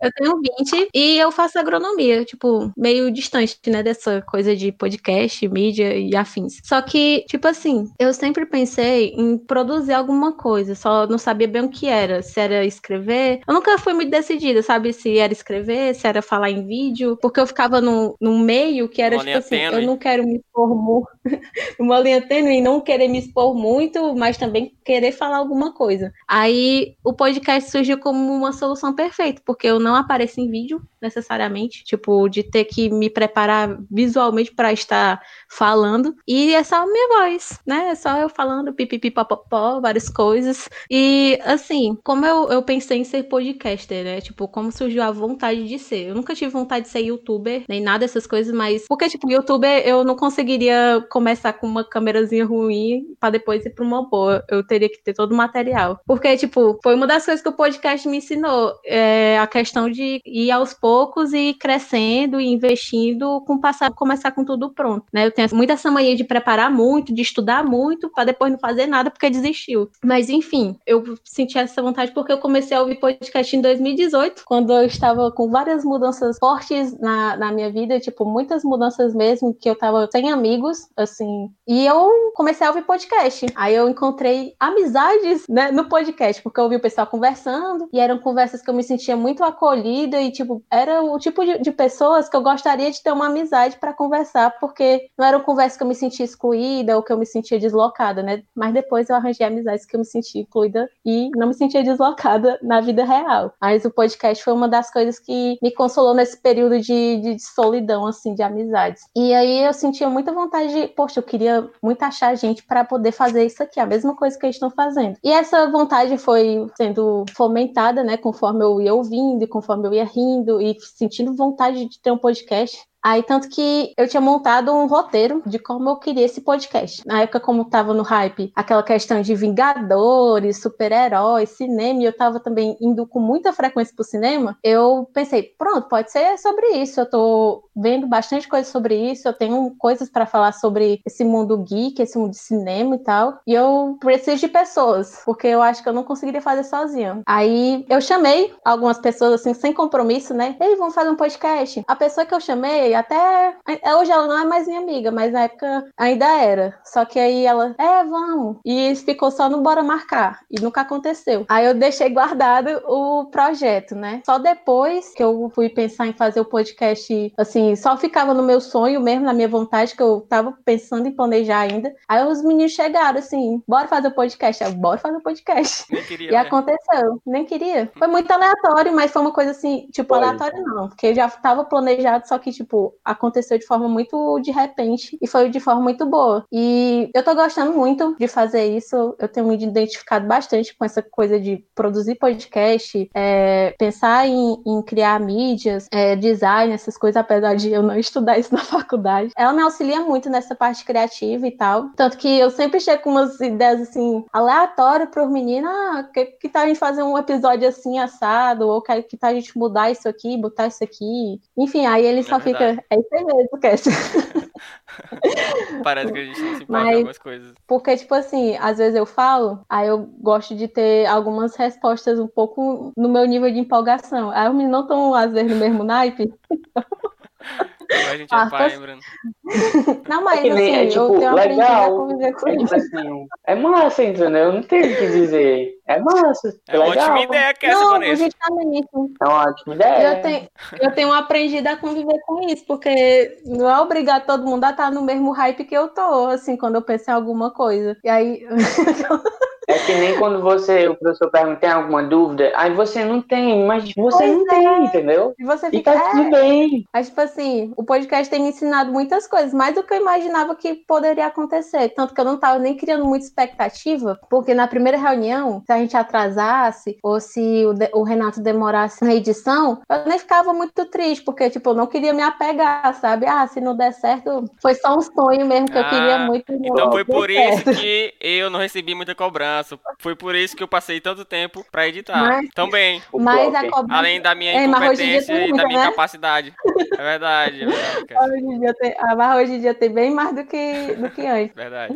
Eu tenho 20 e eu faço agronomia, tipo, meio distante, né, dessa coisa de podcast, mídia e afins. Só que, tipo assim, eu sempre pensei em produzir alguma coisa, só não sabia bem o que era, se era escrever. Eu nunca fui muito decidida, sabe, se era escrever, se era falar em vídeo, porque eu ficava num, num meio que era, uma tipo assim, tênue. eu não quero me expor muito, uma linha tênue e não querer me expor muito, mas também querer falar alguma coisa. Aí o podcast surgiu como uma solução perfeita, porque eu não apareço em vídeo necessariamente, tipo, de ter que me preparar visualmente para estar falando. E é só a minha voz, né? É só eu falando pipipi popopó, várias coisas. E assim, como eu, eu pensei em ser podcaster, né? Tipo, como surgiu a vontade de ser. Eu nunca tive vontade de ser youtuber, nem nada dessas coisas, mas. Porque, tipo, youtuber eu não conseguiria começar com uma câmerazinha ruim para depois ir pra uma boa. Eu teria que ter todo o material. Porque, tipo, foi uma das coisas que o podcast me ensinou. É a questão de ir aos poucos poucos e crescendo e investindo com passar, começar com tudo pronto, né? Eu tenho muita essa mania de preparar muito, de estudar muito, para depois não fazer nada porque desistiu. Mas enfim, eu senti essa vontade porque eu comecei a ouvir podcast em 2018, quando eu estava com várias mudanças fortes na, na minha vida, tipo, muitas mudanças mesmo, que eu tava sem amigos, assim, e eu comecei a ouvir podcast. Aí eu encontrei amizades, né, no podcast, porque eu ouvi o pessoal conversando, e eram conversas que eu me sentia muito acolhida e, tipo, era o tipo de, de, pessoas que eu gostaria de ter uma amizade para conversar, porque não era uma conversa que eu me sentia excluída ou que eu me sentia deslocada, né? Mas depois eu arranjei amizades que eu me sentia incluída e não me sentia deslocada na vida real. Mas o podcast foi uma das coisas que me consolou nesse período de, de solidão, assim, de amizades. E aí eu sentia muita vontade de, poxa, eu queria muito achar gente para poder fazer isso aqui, a mesma coisa que eles estão fazendo. E essa vontade foi sendo fomentada, né, conforme eu ia ouvindo, conforme eu ia rindo e sentindo vontade de ter um podcast. Aí, tanto que eu tinha montado um roteiro de como eu queria esse podcast. Na época, como tava no hype, aquela questão de Vingadores, super-heróis, cinema, e eu tava também indo com muita frequência pro cinema, eu pensei, pronto, pode ser sobre isso. Eu tô vendo bastante coisa sobre isso, eu tenho coisas para falar sobre esse mundo geek, esse mundo de cinema e tal. E eu preciso de pessoas, porque eu acho que eu não conseguiria fazer sozinha. Aí eu chamei algumas pessoas assim, sem compromisso, né? Ei, vamos fazer um podcast. A pessoa que eu chamei, até. Hoje ela não é mais minha amiga, mas na época ainda era. Só que aí ela, é, vamos. E ficou só no bora marcar. E nunca aconteceu. Aí eu deixei guardado o projeto, né? Só depois que eu fui pensar em fazer o podcast, assim, só ficava no meu sonho mesmo, na minha vontade, que eu tava pensando em planejar ainda. Aí os meninos chegaram assim, bora fazer o podcast. Eu, bora fazer o podcast. Nem queria, e né? aconteceu. Nem queria. Foi muito aleatório, mas foi uma coisa assim, tipo, foi. aleatório não. Porque já tava planejado, só que, tipo, tipo, aconteceu de forma muito de repente e foi de forma muito boa. E eu tô gostando muito de fazer isso. Eu tenho me identificado bastante com essa coisa de produzir podcast, é, pensar em, em, criar mídias, é, design, essas coisas, apesar de eu não estudar isso na faculdade. Ela me auxilia muito nessa parte criativa e tal. Tanto que eu sempre chego com umas ideias assim, aleatórias pros meninos. Ah, que, que tal a gente fazer um episódio assim assado? Ou que, que tal a gente mudar isso aqui, botar isso aqui? Enfim, aí ele é só verdade. fica. É isso aí mesmo, Cass. Parece que a gente não se importa Mas, algumas coisas. Porque, tipo assim, às vezes eu falo, aí eu gosto de ter algumas respostas um pouco no meu nível de empolgação. Aí os meninos não estão, às vezes, no mesmo naipe. a gente é pai, Bruno. Não, mas é assim, é, tipo, eu tenho legal. a conviver com é, tipo isso. Assim, é massa, entendeu? Eu não tenho o que dizer. É massa. É, é uma ótima ideia que essa, não, Vanessa. Justamente. É uma ótima ideia. Eu tenho, eu tenho aprendido a conviver com isso, porque não é obrigar todo mundo a estar no mesmo hype que eu tô, assim, quando eu penso em alguma coisa. E aí. Que nem quando você, o professor pergunta, tem alguma dúvida? Aí você não tem, mas você pois não é. tem, entendeu? E você fica, e tá tudo é. bem. Mas, tipo assim, o podcast tem me ensinado muitas coisas, mais do que eu imaginava que poderia acontecer. Tanto que eu não tava nem criando muita expectativa, porque na primeira reunião, se a gente atrasasse, ou se o, de, o Renato demorasse na edição, eu nem ficava muito triste, porque, tipo, eu não queria me apegar, sabe? Ah, se não der certo, foi só um sonho mesmo que ah, eu queria ah, muito. Então foi por certo. isso que eu não recebi muita cobrança foi por isso que eu passei tanto tempo pra editar. Mas, Também. Mas a cobrança... Além da minha incompetência é, e da minha né? incapacidade. É verdade. É verdade hoje em dia tem, mas hoje em dia tem bem mais do que, do que antes. Verdade.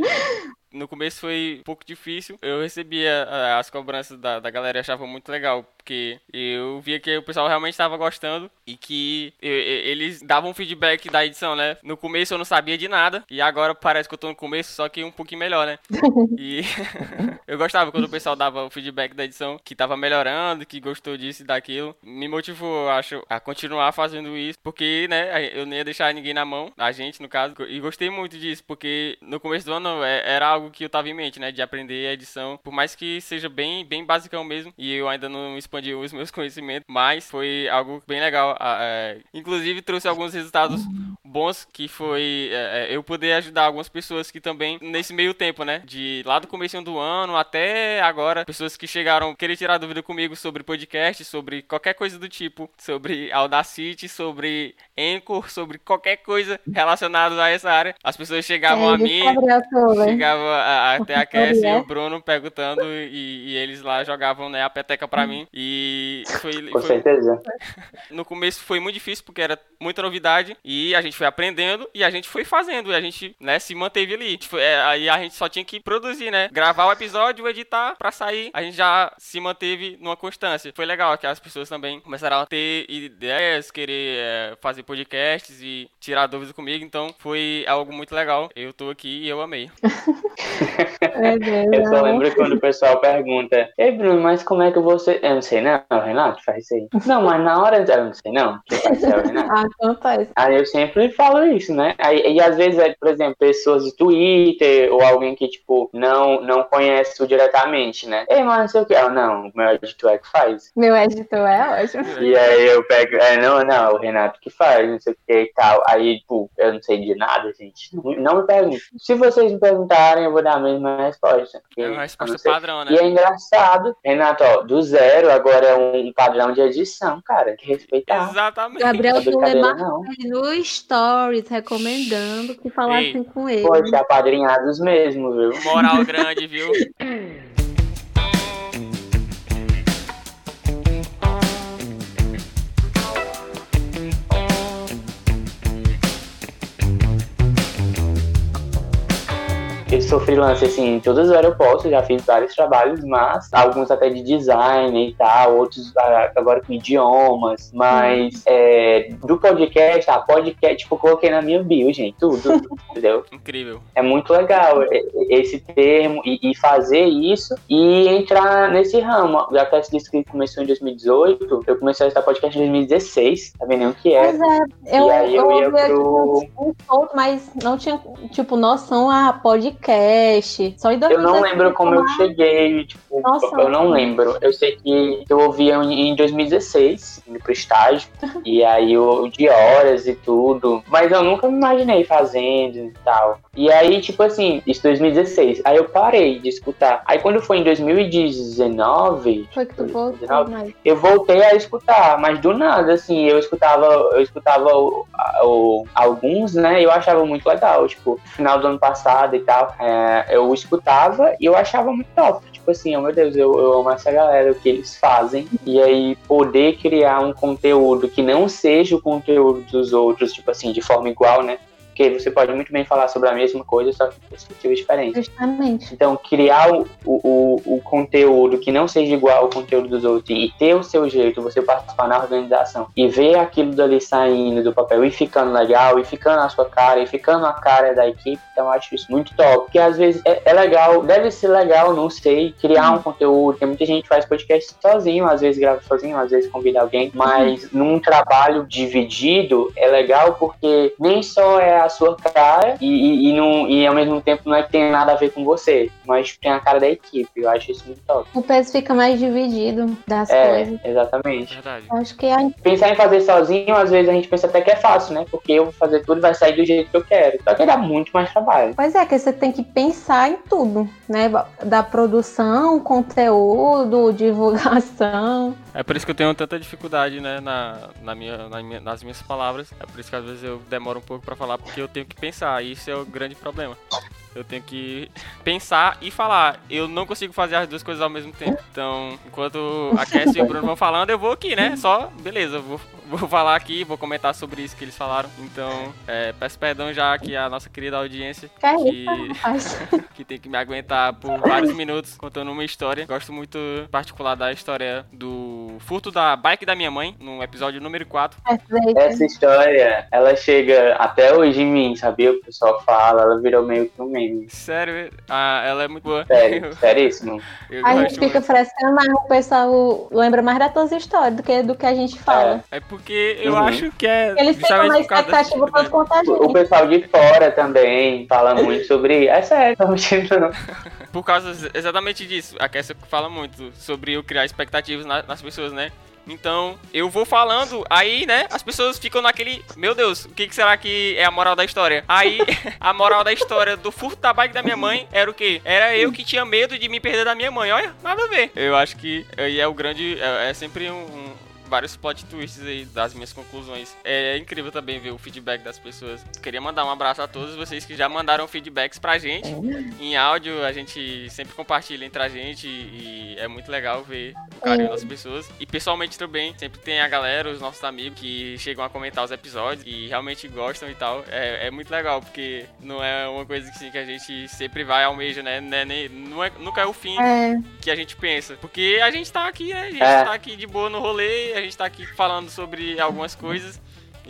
No começo foi um pouco difícil. Eu recebia as cobranças da, da galera e achava muito legal, porque eu via que o pessoal realmente estava gostando e que eu, eu, eles davam feedback da edição, né? No começo eu não sabia de nada e agora parece que eu tô no começo, só que um pouquinho melhor, né? E eu gostava quando o pessoal dava o feedback da edição, que tava melhorando, que gostou disso e daquilo. Me motivou, acho, a continuar fazendo isso, porque, né, eu nem ia deixar ninguém na mão, a gente, no caso. E gostei muito disso, porque no começo do ano é, era algo que eu tava em mente, né? De aprender a edição. Por mais que seja bem, bem basicão mesmo. E eu ainda não expandi os meus conhecimentos. Mas foi algo bem legal. É, inclusive trouxe alguns resultados bons que foi é, é, eu poder ajudar algumas pessoas que também nesse meio tempo, né, de lá do começo do ano até agora, pessoas que chegaram querer tirar dúvida comigo sobre podcast, sobre qualquer coisa do tipo, sobre Audacity, sobre Anchor, sobre qualquer coisa relacionada a essa área. As pessoas chegavam é, a mim, chegavam a, até a Cassie e o Bruno perguntando e, e, eles lá jogavam né, a peteca para mim e foi, Com foi... certeza. No começo foi muito difícil porque era muita novidade e a gente foi aprendendo e a gente foi fazendo e a gente, né, se manteve ali. É, aí a gente só tinha que produzir, né? Gravar o episódio, editar pra sair. A gente já se manteve numa constância. Foi legal que as pessoas também começaram a ter ideias, querer é, fazer podcasts e tirar dúvidas comigo. Então foi algo muito legal. Eu tô aqui e eu amei. É eu só lembro quando o pessoal pergunta: Ei, Bruno, mas como é que você. Eu não sei, não, Renato faz isso aí. Não, mas na hora. Eu não sei, não. Quem faz isso é o Renato. ah, então faz. Aí eu sempre falo isso, né? Aí, e às vezes, é, por exemplo, pessoas de Twitter ou alguém que, tipo, não, não conhece tu diretamente, né? Ei, mas não sei o que. Ah, não, meu editor é que faz. Meu editor é ótimo. E aí eu pego, é, não, não, o Renato que faz, não sei o que e tal. Aí, tipo, eu não sei de nada, gente. Não, não me pergunte. Se vocês me perguntarem, eu vou dar a mesma resposta. É uma resposta padrão, né? E é engraçado, Renato, ó, do zero agora é um padrão de edição, cara. Que respeitar. Exatamente. Gabriel Dulemar no Stories recomendando que falassem Ei. com ele. Poxa, apadrinhados mesmo, viu? Moral grande, viu? eu sou freelancer, assim, em todas as aeroportos, já fiz vários trabalhos, mas alguns até de design e tal, outros agora com idiomas, mas hum. é, do podcast, a podcast, tipo, coloquei na minha bio, gente, tudo, entendeu? Incrível. É muito legal esse termo e, e, fazer isso e entrar nesse ramo. Já até se disse que começou em 2018, eu comecei a estar podcast em 2016, tá vendo o que é? Pois é, eu, e aí eu, eu ia pro... um mas não tinha, tipo, noção a podcast podcast. Só em 2016. Eu não lembro como eu cheguei, tipo, Nossa. eu não lembro. Eu sei que eu ouvia em 2016, indo pro estágio, e aí eu de horas e tudo, mas eu nunca me imaginei fazendo e tal. E aí, tipo assim, isso 2016, aí eu parei de escutar. Aí quando foi em 2019, Foi que tu voltou, 2019, mas... eu voltei a escutar, mas do nada, assim, eu escutava, eu escutava o- o- alguns, né, e eu achava muito legal, tipo, final do ano passado e tal, é, eu escutava e eu achava muito top, tipo assim, oh meu Deus, eu, eu amo essa galera, o que eles fazem, e aí poder criar um conteúdo que não seja o conteúdo dos outros, tipo assim, de forma igual, né, porque você pode muito bem falar sobre a mesma coisa, só que com perspectivas diferentes. Justamente. Então, criar o, o, o conteúdo que não seja igual ao conteúdo dos outros e ter o seu jeito, você participar na organização e ver aquilo dali saindo do papel e ficando legal, e ficando a sua cara, e ficando a cara da equipe, então eu acho isso muito top. Porque às vezes é, é legal, deve ser legal, não sei, criar um conteúdo. Tem muita gente que faz podcast sozinho, às vezes grava sozinho, às vezes convida alguém, mas num trabalho dividido é legal porque nem só é a sua cara e, e, e, não, e ao mesmo tempo não é que tem nada a ver com você, mas tem a cara da equipe. Eu acho isso muito top. O peso fica mais dividido das É, coisas. exatamente. Verdade. Acho que a Pensar em fazer sozinho, às vezes a gente pensa até que é fácil, né? Porque eu vou fazer tudo e vai sair do jeito que eu quero. Só que dá muito mais trabalho. Pois é, que você tem que pensar em tudo, né? Da produção, conteúdo, divulgação. É por isso que eu tenho tanta dificuldade, né, na, na minha, na minha- nas minhas palavras. É por isso que às vezes eu demoro um pouco pra falar, porque eu tenho que pensar. E isso é o grande problema. Eu tenho que pensar e falar. Eu não consigo fazer as duas coisas ao mesmo tempo. Então, enquanto a Cassie e o Bruno vão falando, eu vou aqui, né? Só, beleza, eu vou, vou falar aqui, vou comentar sobre isso que eles falaram. Então, é, peço perdão já aqui à nossa querida audiência. Que é Que- rapaz. que tem que me aguentar por vários minutos contando uma história. Gosto muito, em particular, da história do furto da bike da minha mãe, no episódio número 4. Perfeito. Essa história, ela chega até hoje em mim, sabia? O pessoal fala, ela virou meio que um meme. Sério, ah, ela é muito boa. Sério, seríssimo. Eu A gente fica muito. frescando, mas o pessoal lembra mais das tuas histórias do que do que a gente fala. É porque eu Uhum. acho que é. Eles ficam na expectativa pra contar a O gente. pessoal de fora também fala muito sobre. É sério, não mentindo, não. Por causa exatamente disso. A Kessia fala muito sobre eu criar expectativas na- nas pessoas, né? Então, eu vou falando, aí, né, as pessoas ficam naquele, meu Deus, o que, que será que é a moral da história? Aí, a moral da história do furto da bike da minha mãe era o quê? Era eu que tinha medo de me perder da minha mãe, olha, nada a ver. Eu acho que aí é o grande, é, é sempre um, um- vários plot twists aí das minhas conclusões. É incrível também ver o feedback das pessoas. Queria mandar um abraço a todos vocês que já mandaram feedbacks pra gente. Em áudio, a gente sempre compartilha entre a gente e é muito legal ver o carinho das pessoas. E pessoalmente também, sempre tem a galera, os nossos amigos que chegam a comentar os episódios e realmente gostam e tal. É, é muito legal, porque não é uma coisa que, assim, que a gente sempre vai almeja, né? Não é nem- não é- nunca é o fim É, que a gente pensa. Porque a gente tá aqui, né? A gente É. tá aqui de boa no rolê, a gente tá aqui falando sobre algumas coisas.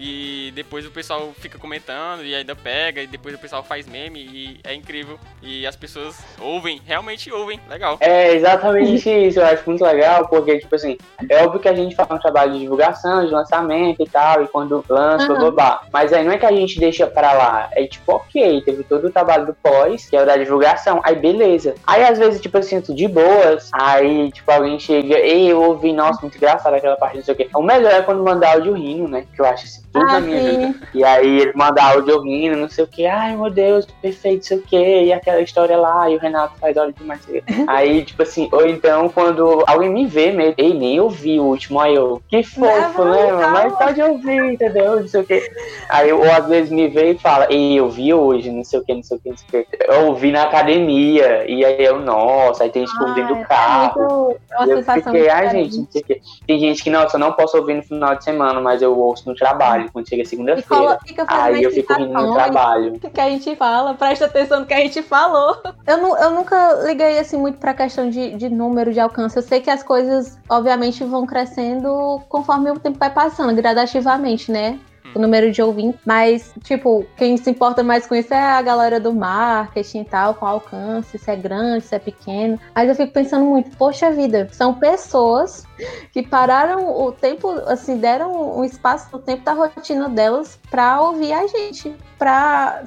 E depois o pessoal fica comentando e ainda pega, e depois o pessoal faz meme e é incrível. E as pessoas ouvem, realmente ouvem, legal. É exatamente isso, eu acho muito legal, porque, tipo assim, é óbvio que a gente faz um trabalho de divulgação, de lançamento e tal, e quando lança, Aham. blá, blá, blá. Mas aí não é que a gente deixa pra lá, é tipo, ok, teve todo o trabalho do pós, que é o da divulgação, aí beleza. Aí às vezes, tipo assim, de boas, aí, tipo, alguém chega, ei, eu ouvi, nossa, muito engraçado aquela parte, não sei o quê. O melhor é quando manda áudio rindo, né, que eu acho assim, tudo Ah, minha. E aí ele manda áudio rindo, não sei o que, ai meu Deus, perfeito, não sei o que, e aquela história lá, e o Renato faz hora demais. aí, tipo assim, ou então quando alguém me vê mesmo, ei, nem ouvi o último, aí eu, que fofo, né, calma. Mas pode ouvir, entendeu? Não sei o que. Aí, ou às vezes me vê e fala, ei, eu vi hoje, não sei o que, não sei o que, não sei o que. Eu ouvi na academia, e aí eu, nossa, aí tem esse povo dentro do Ah, carro. É muito, eu fiquei, ai gente, não sei o quê. Tem gente que, nossa, eu não posso ouvir no final de semana, mas eu ouço no trabalho, quando chega segunda-feira. colo- fica fazendo Aí eu fico rindo no trabalho. que a gente fala, presta atenção no que a gente falou. Eu, nu- eu nunca liguei assim muito pra questão de, de número de alcance. Eu sei que as coisas, obviamente, vão crescendo conforme o tempo vai passando, gradativamente, né? O número de ouvintes, mas, tipo, quem se importa mais com isso é a galera do marketing e tal, com alcance, se é grande, se é pequeno. Mas eu fico pensando muito, poxa vida, são pessoas que pararam o tempo, assim, deram um espaço no tempo da rotina delas para ouvir a gente, para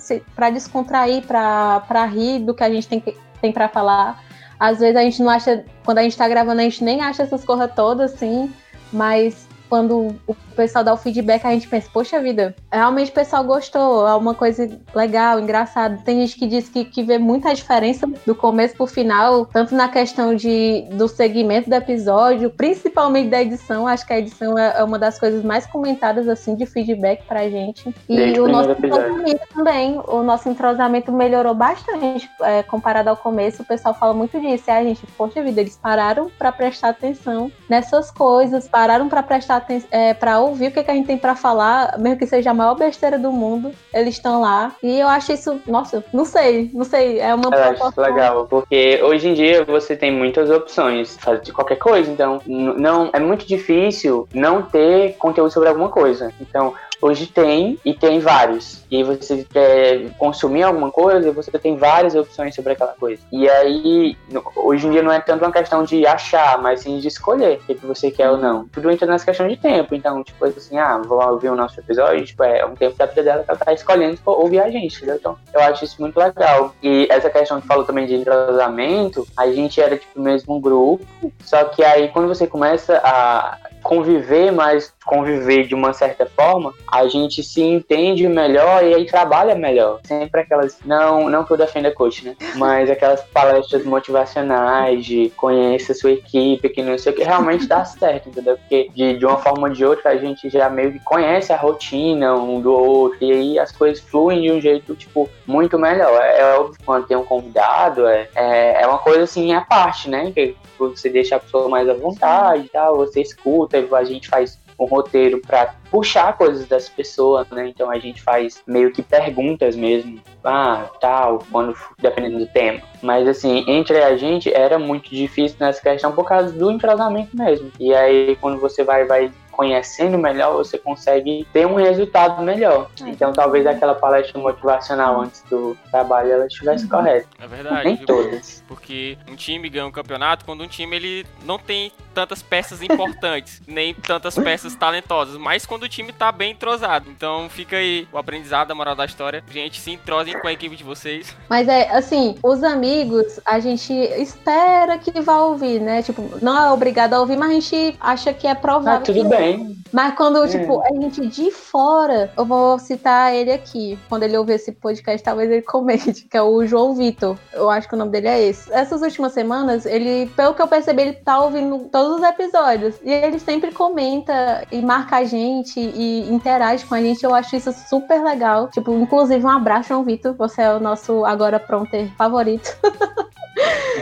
descontrair, para rir do que a gente tem, tem para falar. Às vezes a gente não acha, quando a gente tá gravando, a gente nem acha essas coisas todas, assim, mas quando o pessoal dá o feedback, a gente pensa, poxa vida, realmente o pessoal gostou, é uma coisa legal, engraçada. Tem gente que diz que, que vê muita diferença do começo pro final, tanto na questão de, do segmento do episódio, principalmente da edição. Acho que a edição é, é uma das coisas mais comentadas, assim, de feedback pra gente. E Desde o nosso entrosamento também, o nosso entrosamento melhorou bastante é, comparado ao começo. O pessoal fala muito disso. E a gente, poxa vida, eles pararam para prestar atenção nessas coisas, pararam para prestar atenção, é, para ouvir o que, que a gente tem para falar, mesmo que seja a maior besteira do mundo, eles estão lá. E eu acho isso, nossa, não sei, não sei, é uma eu acho legal, porque hoje em dia você tem muitas opções de qualquer coisa, então não é muito difícil não ter conteúdo sobre alguma coisa. Então, Hoje tem, e tem vários. E você quer consumir alguma coisa, você tem várias opções sobre aquela coisa. E aí, hoje em dia não é tanto uma questão de achar, mas sim de escolher o que você quer ou não. Tudo entra nessa questão de tempo. Então, tipo assim, ah, vou ouvir o nosso episódio, tipo, é um tempo da vida dela que ela tá escolhendo ouvir a gente, entendeu? Então, eu acho isso muito legal. E essa questão que falou também de entrosamento, a gente era, tipo, mesmo um grupo, só que aí quando você começa a conviver, mas conviver de uma certa forma, a gente se entende melhor e aí trabalha melhor. Sempre aquelas, não, não que eu defenda coach, né? Mas aquelas palestras motivacionais de conheça sua equipe, que não sei o que, realmente dá certo, entendeu? Porque de, de uma forma ou de outra a gente já meio que conhece a rotina um do outro e aí as coisas fluem de um jeito, tipo, muito melhor. É, é óbvio quando tem um convidado, é, é, é uma coisa assim à parte, né? Que você deixa a pessoa mais à vontade e tal, você escuta, a gente faz um roteiro para puxar coisas das pessoas, né? Então a gente faz meio que perguntas mesmo, ah, tal, quando dependendo do tema. Mas assim, entre a gente era muito difícil nessa questão por causa do entrosamento mesmo. E aí quando você vai vai conhecendo melhor, você consegue ter um resultado melhor. É. Então, talvez aquela palestra motivacional antes do trabalho ela estivesse uhum. correta. É verdade. Nem viu? todas. Porque um time ganha um campeonato quando um time ele não tem tantas peças importantes, nem tantas peças talentosas, mas quando o time tá bem entrosado. Então, fica aí o aprendizado, a moral da história. Gente, se entrosem com a equipe de vocês. Mas é, assim, os amigos, a gente espera que vá ouvir, né? Tipo, não é obrigado a ouvir, mas a gente acha que é provável. Ah, tudo bem Mas quando, é. tipo, a gente de fora, eu vou citar ele aqui. Quando ele ouvir esse podcast, talvez ele comente, que é o João Vitor. Eu acho que o nome dele é esse. Essas últimas semanas, ele, pelo que eu percebi, ele tá ouvindo todos os episódios. E ele sempre comenta e marca a gente e interage com a gente. Eu acho isso super legal. Tipo, inclusive, um abraço, João Vitor. Você é o nosso agora pronter favorito.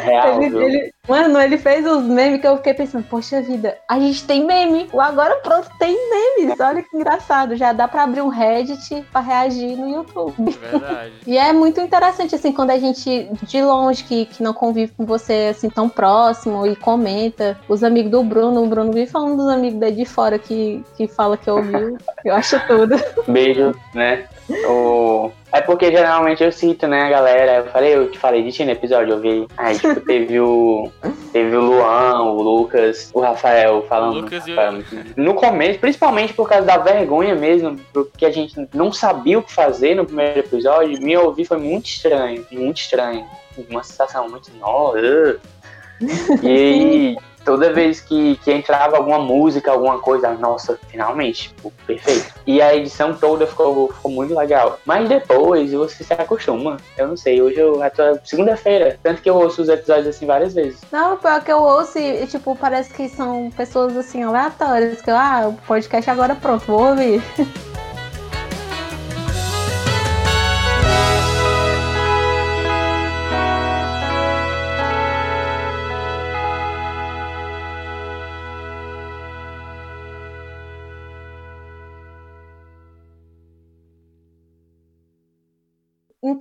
Real, ele, ele, mano, ele fez os memes que eu fiquei pensando, poxa vida, a gente tem meme. O Agora Pronto tem memes. Olha que engraçado. Já dá pra abrir um Reddit pra reagir no YouTube. Verdade. e é muito interessante, assim, quando a gente de longe, que, que não convive com você assim tão próximo e comenta. Os amigos do Bruno, o Bruno vive falando dos amigos daí de fora que, que fala que ouviu. eu acho tudo. Beijo, né? O é porque geralmente eu cito, né, a galera. Eu falei, eu te falei de ti no episódio, eu vi. Aí, tipo, teve o. Teve o Luan, o Lucas, o Rafael falando. Lucas Rafael, No começo, principalmente por causa da vergonha mesmo, porque a gente não sabia o que fazer no primeiro episódio, me ouvir foi muito estranho, muito estranho. Uma sensação muito nova. E aí toda vez que, que entrava alguma música, alguma coisa, nossa, finalmente, tipo, perfeito. E a edição toda ficou, ficou muito legal. Mas depois você se acostuma. Eu não sei, hoje eu segunda-feira, tanto que eu ouço os episódios assim várias vezes. Não, pior que eu ouço e, tipo, parece que são pessoas assim aleatórias, que eu, ah, o podcast agora pronto, vou ouvir.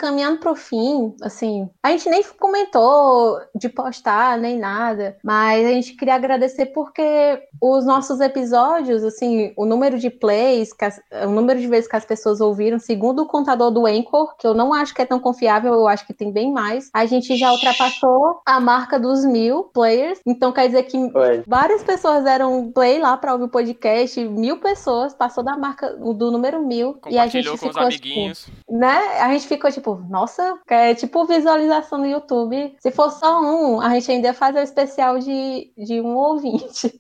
encaminhando pro fim, assim, a gente nem comentou de postar nem nada, mas a gente queria agradecer porque os nossos episódios, assim, o número de plays, as, o número de vezes que as pessoas ouviram, segundo o contador do Anchor, que eu não acho que é tão confiável, eu acho que tem bem mais, a gente já ultrapassou a marca dos mil players, então quer dizer que Oi. várias pessoas deram play lá para ouvir o podcast, mil pessoas, passou da marca do número mil, e a gente com os ficou, tipo, amiguinhos. né? A gente ficou tipo, nossa, é tipo visualização no YouTube. Se for só um, a gente ainda fazer o especial de, de um ouvinte.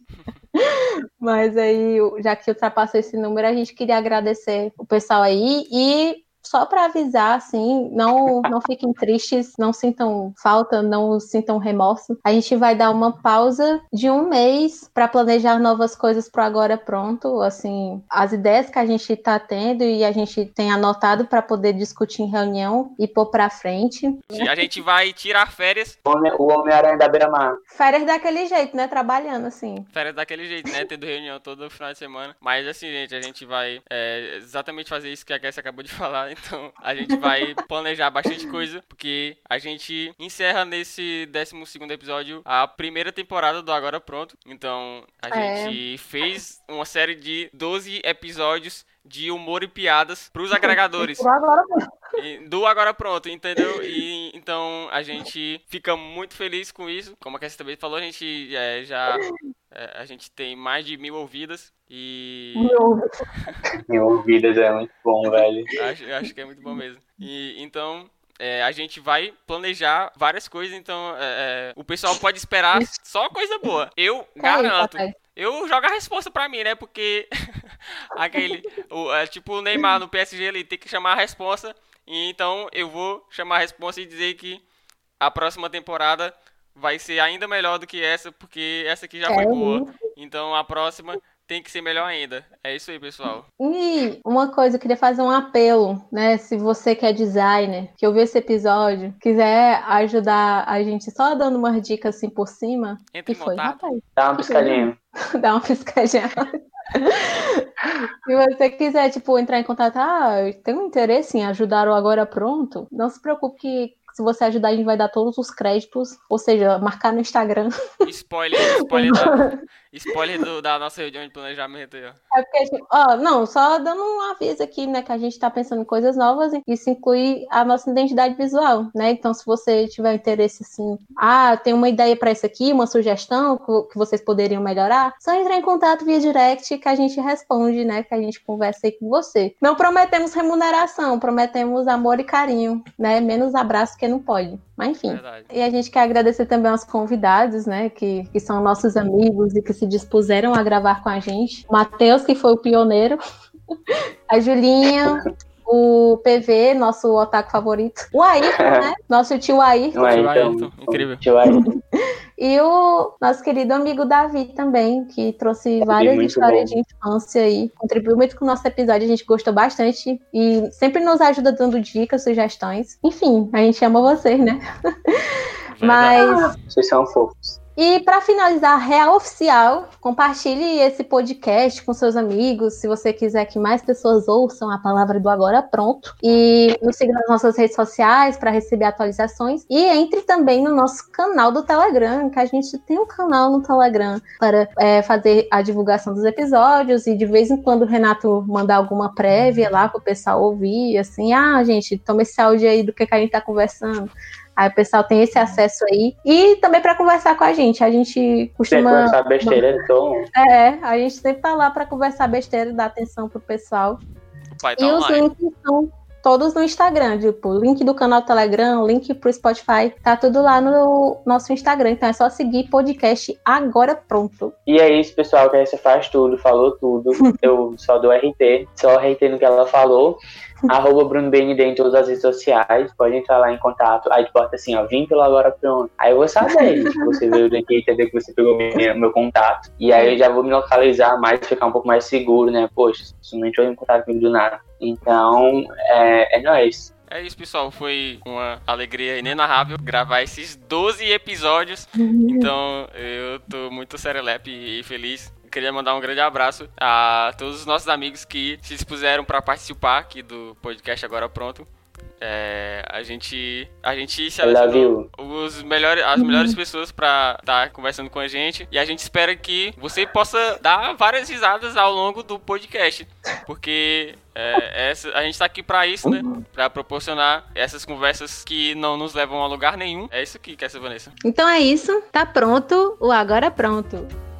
Mas aí, já que ultrapassou esse número, a gente queria agradecer o pessoal aí e só para avisar, assim, não, não fiquem tristes, não sintam falta, não sintam remorso. A gente vai dar uma pausa de um mês para planejar novas coisas para agora pronto, assim, as ideias que a gente está tendo e a gente tem anotado para poder discutir em reunião e pôr para frente. A gente vai tirar férias, O Homem- O Homem-Aranha da Beira-Mar. Férias daquele jeito, né? Trabalhando, assim. férias daquele jeito, né? Tendo reunião todo final de semana. Mas assim, gente, a gente vai é, exatamente fazer isso que a Guess acabou de falar. Então, a gente vai planejar bastante coisa, porque a gente encerra nesse 12 episódio a primeira temporada do Agora Pronto. Então, a É. gente fez uma série de 12 episódios de humor e piadas pros agregadores. Agora E- do agora pronto, entendeu? E então a gente fica muito feliz com isso. Como a Cassia também falou, a gente é, já é, a gente tem mais de mil ouvidas e Mil ouvidas é muito bom, velho. acho, acho que é muito bom mesmo. E então é, a gente vai planejar várias coisas, então é, é, o pessoal pode esperar só coisa boa. Eu garanto. Eu jogo a resposta pra mim, né? Porque aquele. O, é, tipo o Neymar no PSG, ele tem que chamar a resposta. Então eu vou chamar a resposta e dizer que a próxima temporada vai ser ainda melhor do que essa, porque essa aqui já foi É, boa. Então a próxima tem que ser melhor ainda. É isso aí, pessoal. E uma coisa, eu queria fazer um apelo, né? Se você que é designer, que ouviu esse episódio, quiser ajudar a gente só dando umas dicas assim por cima, Entre que em foi, contato. rapaz? Dá uma piscadinha. Dá uma piscadinha. Se você quiser, tipo, entrar em contato, ah, eu tenho interesse em ajudar o Agora Pronto, não se preocupe que se você ajudar, a gente vai dar todos os créditos, ou seja, marcar no Instagram. Spoiler, spoiler, spoiler do- da nossa reunião de planejamento aí, ó. É porque, ó, não, só dando um aviso aqui, né, que a gente tá pensando em coisas novas e isso inclui a nossa identidade visual, né? Então, se você tiver interesse, assim, ah, tem uma ideia pra isso aqui, uma sugestão que que vocês poderiam melhorar, só entrar em contato via direct que a gente responde, né? Que a gente conversa aí com você. Não prometemos remuneração, prometemos amor e carinho, né? Menos abraço que não pode. Mas enfim. Verdade. E a gente quer agradecer também aos convidados, né, que, que são nossos amigos e que se dispuseram a gravar com a gente. O Matheus, que foi o pioneiro. A Julinha, o PV, nosso otaku favorito. O Ayrton, né? Nosso tio Ayrton. É, então. Ayrton, incrível. Tio Ayrton. E o nosso querido amigo Davi também, que trouxe várias muito histórias bom. de infância aí. Contribuiu muito com o nosso episódio, a gente gostou bastante. E sempre nos ajuda dando dicas, sugestões. Enfim, a gente ama vocês, né? Verdade. Mas Vocês são fofos. E para finalizar, real oficial, compartilhe esse podcast com seus amigos, se você quiser que mais pessoas ouçam a palavra do Agora Pronto. E nos siga nas nossas redes sociais para receber atualizações. E entre também no nosso canal do Telegram, que a gente tem um canal no Telegram para é, fazer a divulgação dos episódios. E de vez em quando o Renato mandar alguma prévia lá para o pessoal ouvir, assim, ah, gente, toma esse áudio aí do que, que a gente tá conversando. Aí o pessoal tem esse acesso aí. E também para conversar com a gente. A gente costuma. conversar besteira, então. É, a gente sempre tá lá para conversar besteira e dar atenção pro pessoal. O pai tá e os online. links são todos no Instagram, tipo, link do canal Telegram, link pro Spotify, tá tudo lá no nosso Instagram. Então é só seguir podcast agora pronto. E é isso, pessoal, que aí você faz tudo, falou tudo. Eu só dou RT, só RT no que ela falou. Arroba Bruno BND em todas as redes sociais. Pode entrar lá em contato. Aí tu bota assim, ó, vim pelo agora pronto. Aí eu vou saber que você veio daqui, entender que você pegou meu, meu contato. E aí eu já vou me localizar mais, ficar um pouco mais seguro, né? Poxa, você não entrou em contato comigo do nada. Então, é, é nóis. É isso, pessoal. Foi uma alegria inenarrável gravar esses 12 episódios. Uhum. Então, eu tô muito serelepe e feliz. Queria mandar um grande abraço a todos os nossos amigos que se dispuseram para participar aqui do podcast Agora Pronto. É, a gente a gente you. os melhores, as melhores pessoas pra estar conversando com a gente. E a gente espera que você possa dar várias risadas ao longo do podcast. Porque é, essa, a gente tá aqui pra isso, né? Pra proporcionar essas conversas que não nos levam a lugar nenhum. É isso que quer ser Vanessa. Então é isso. Tá pronto. O Agora é Pronto.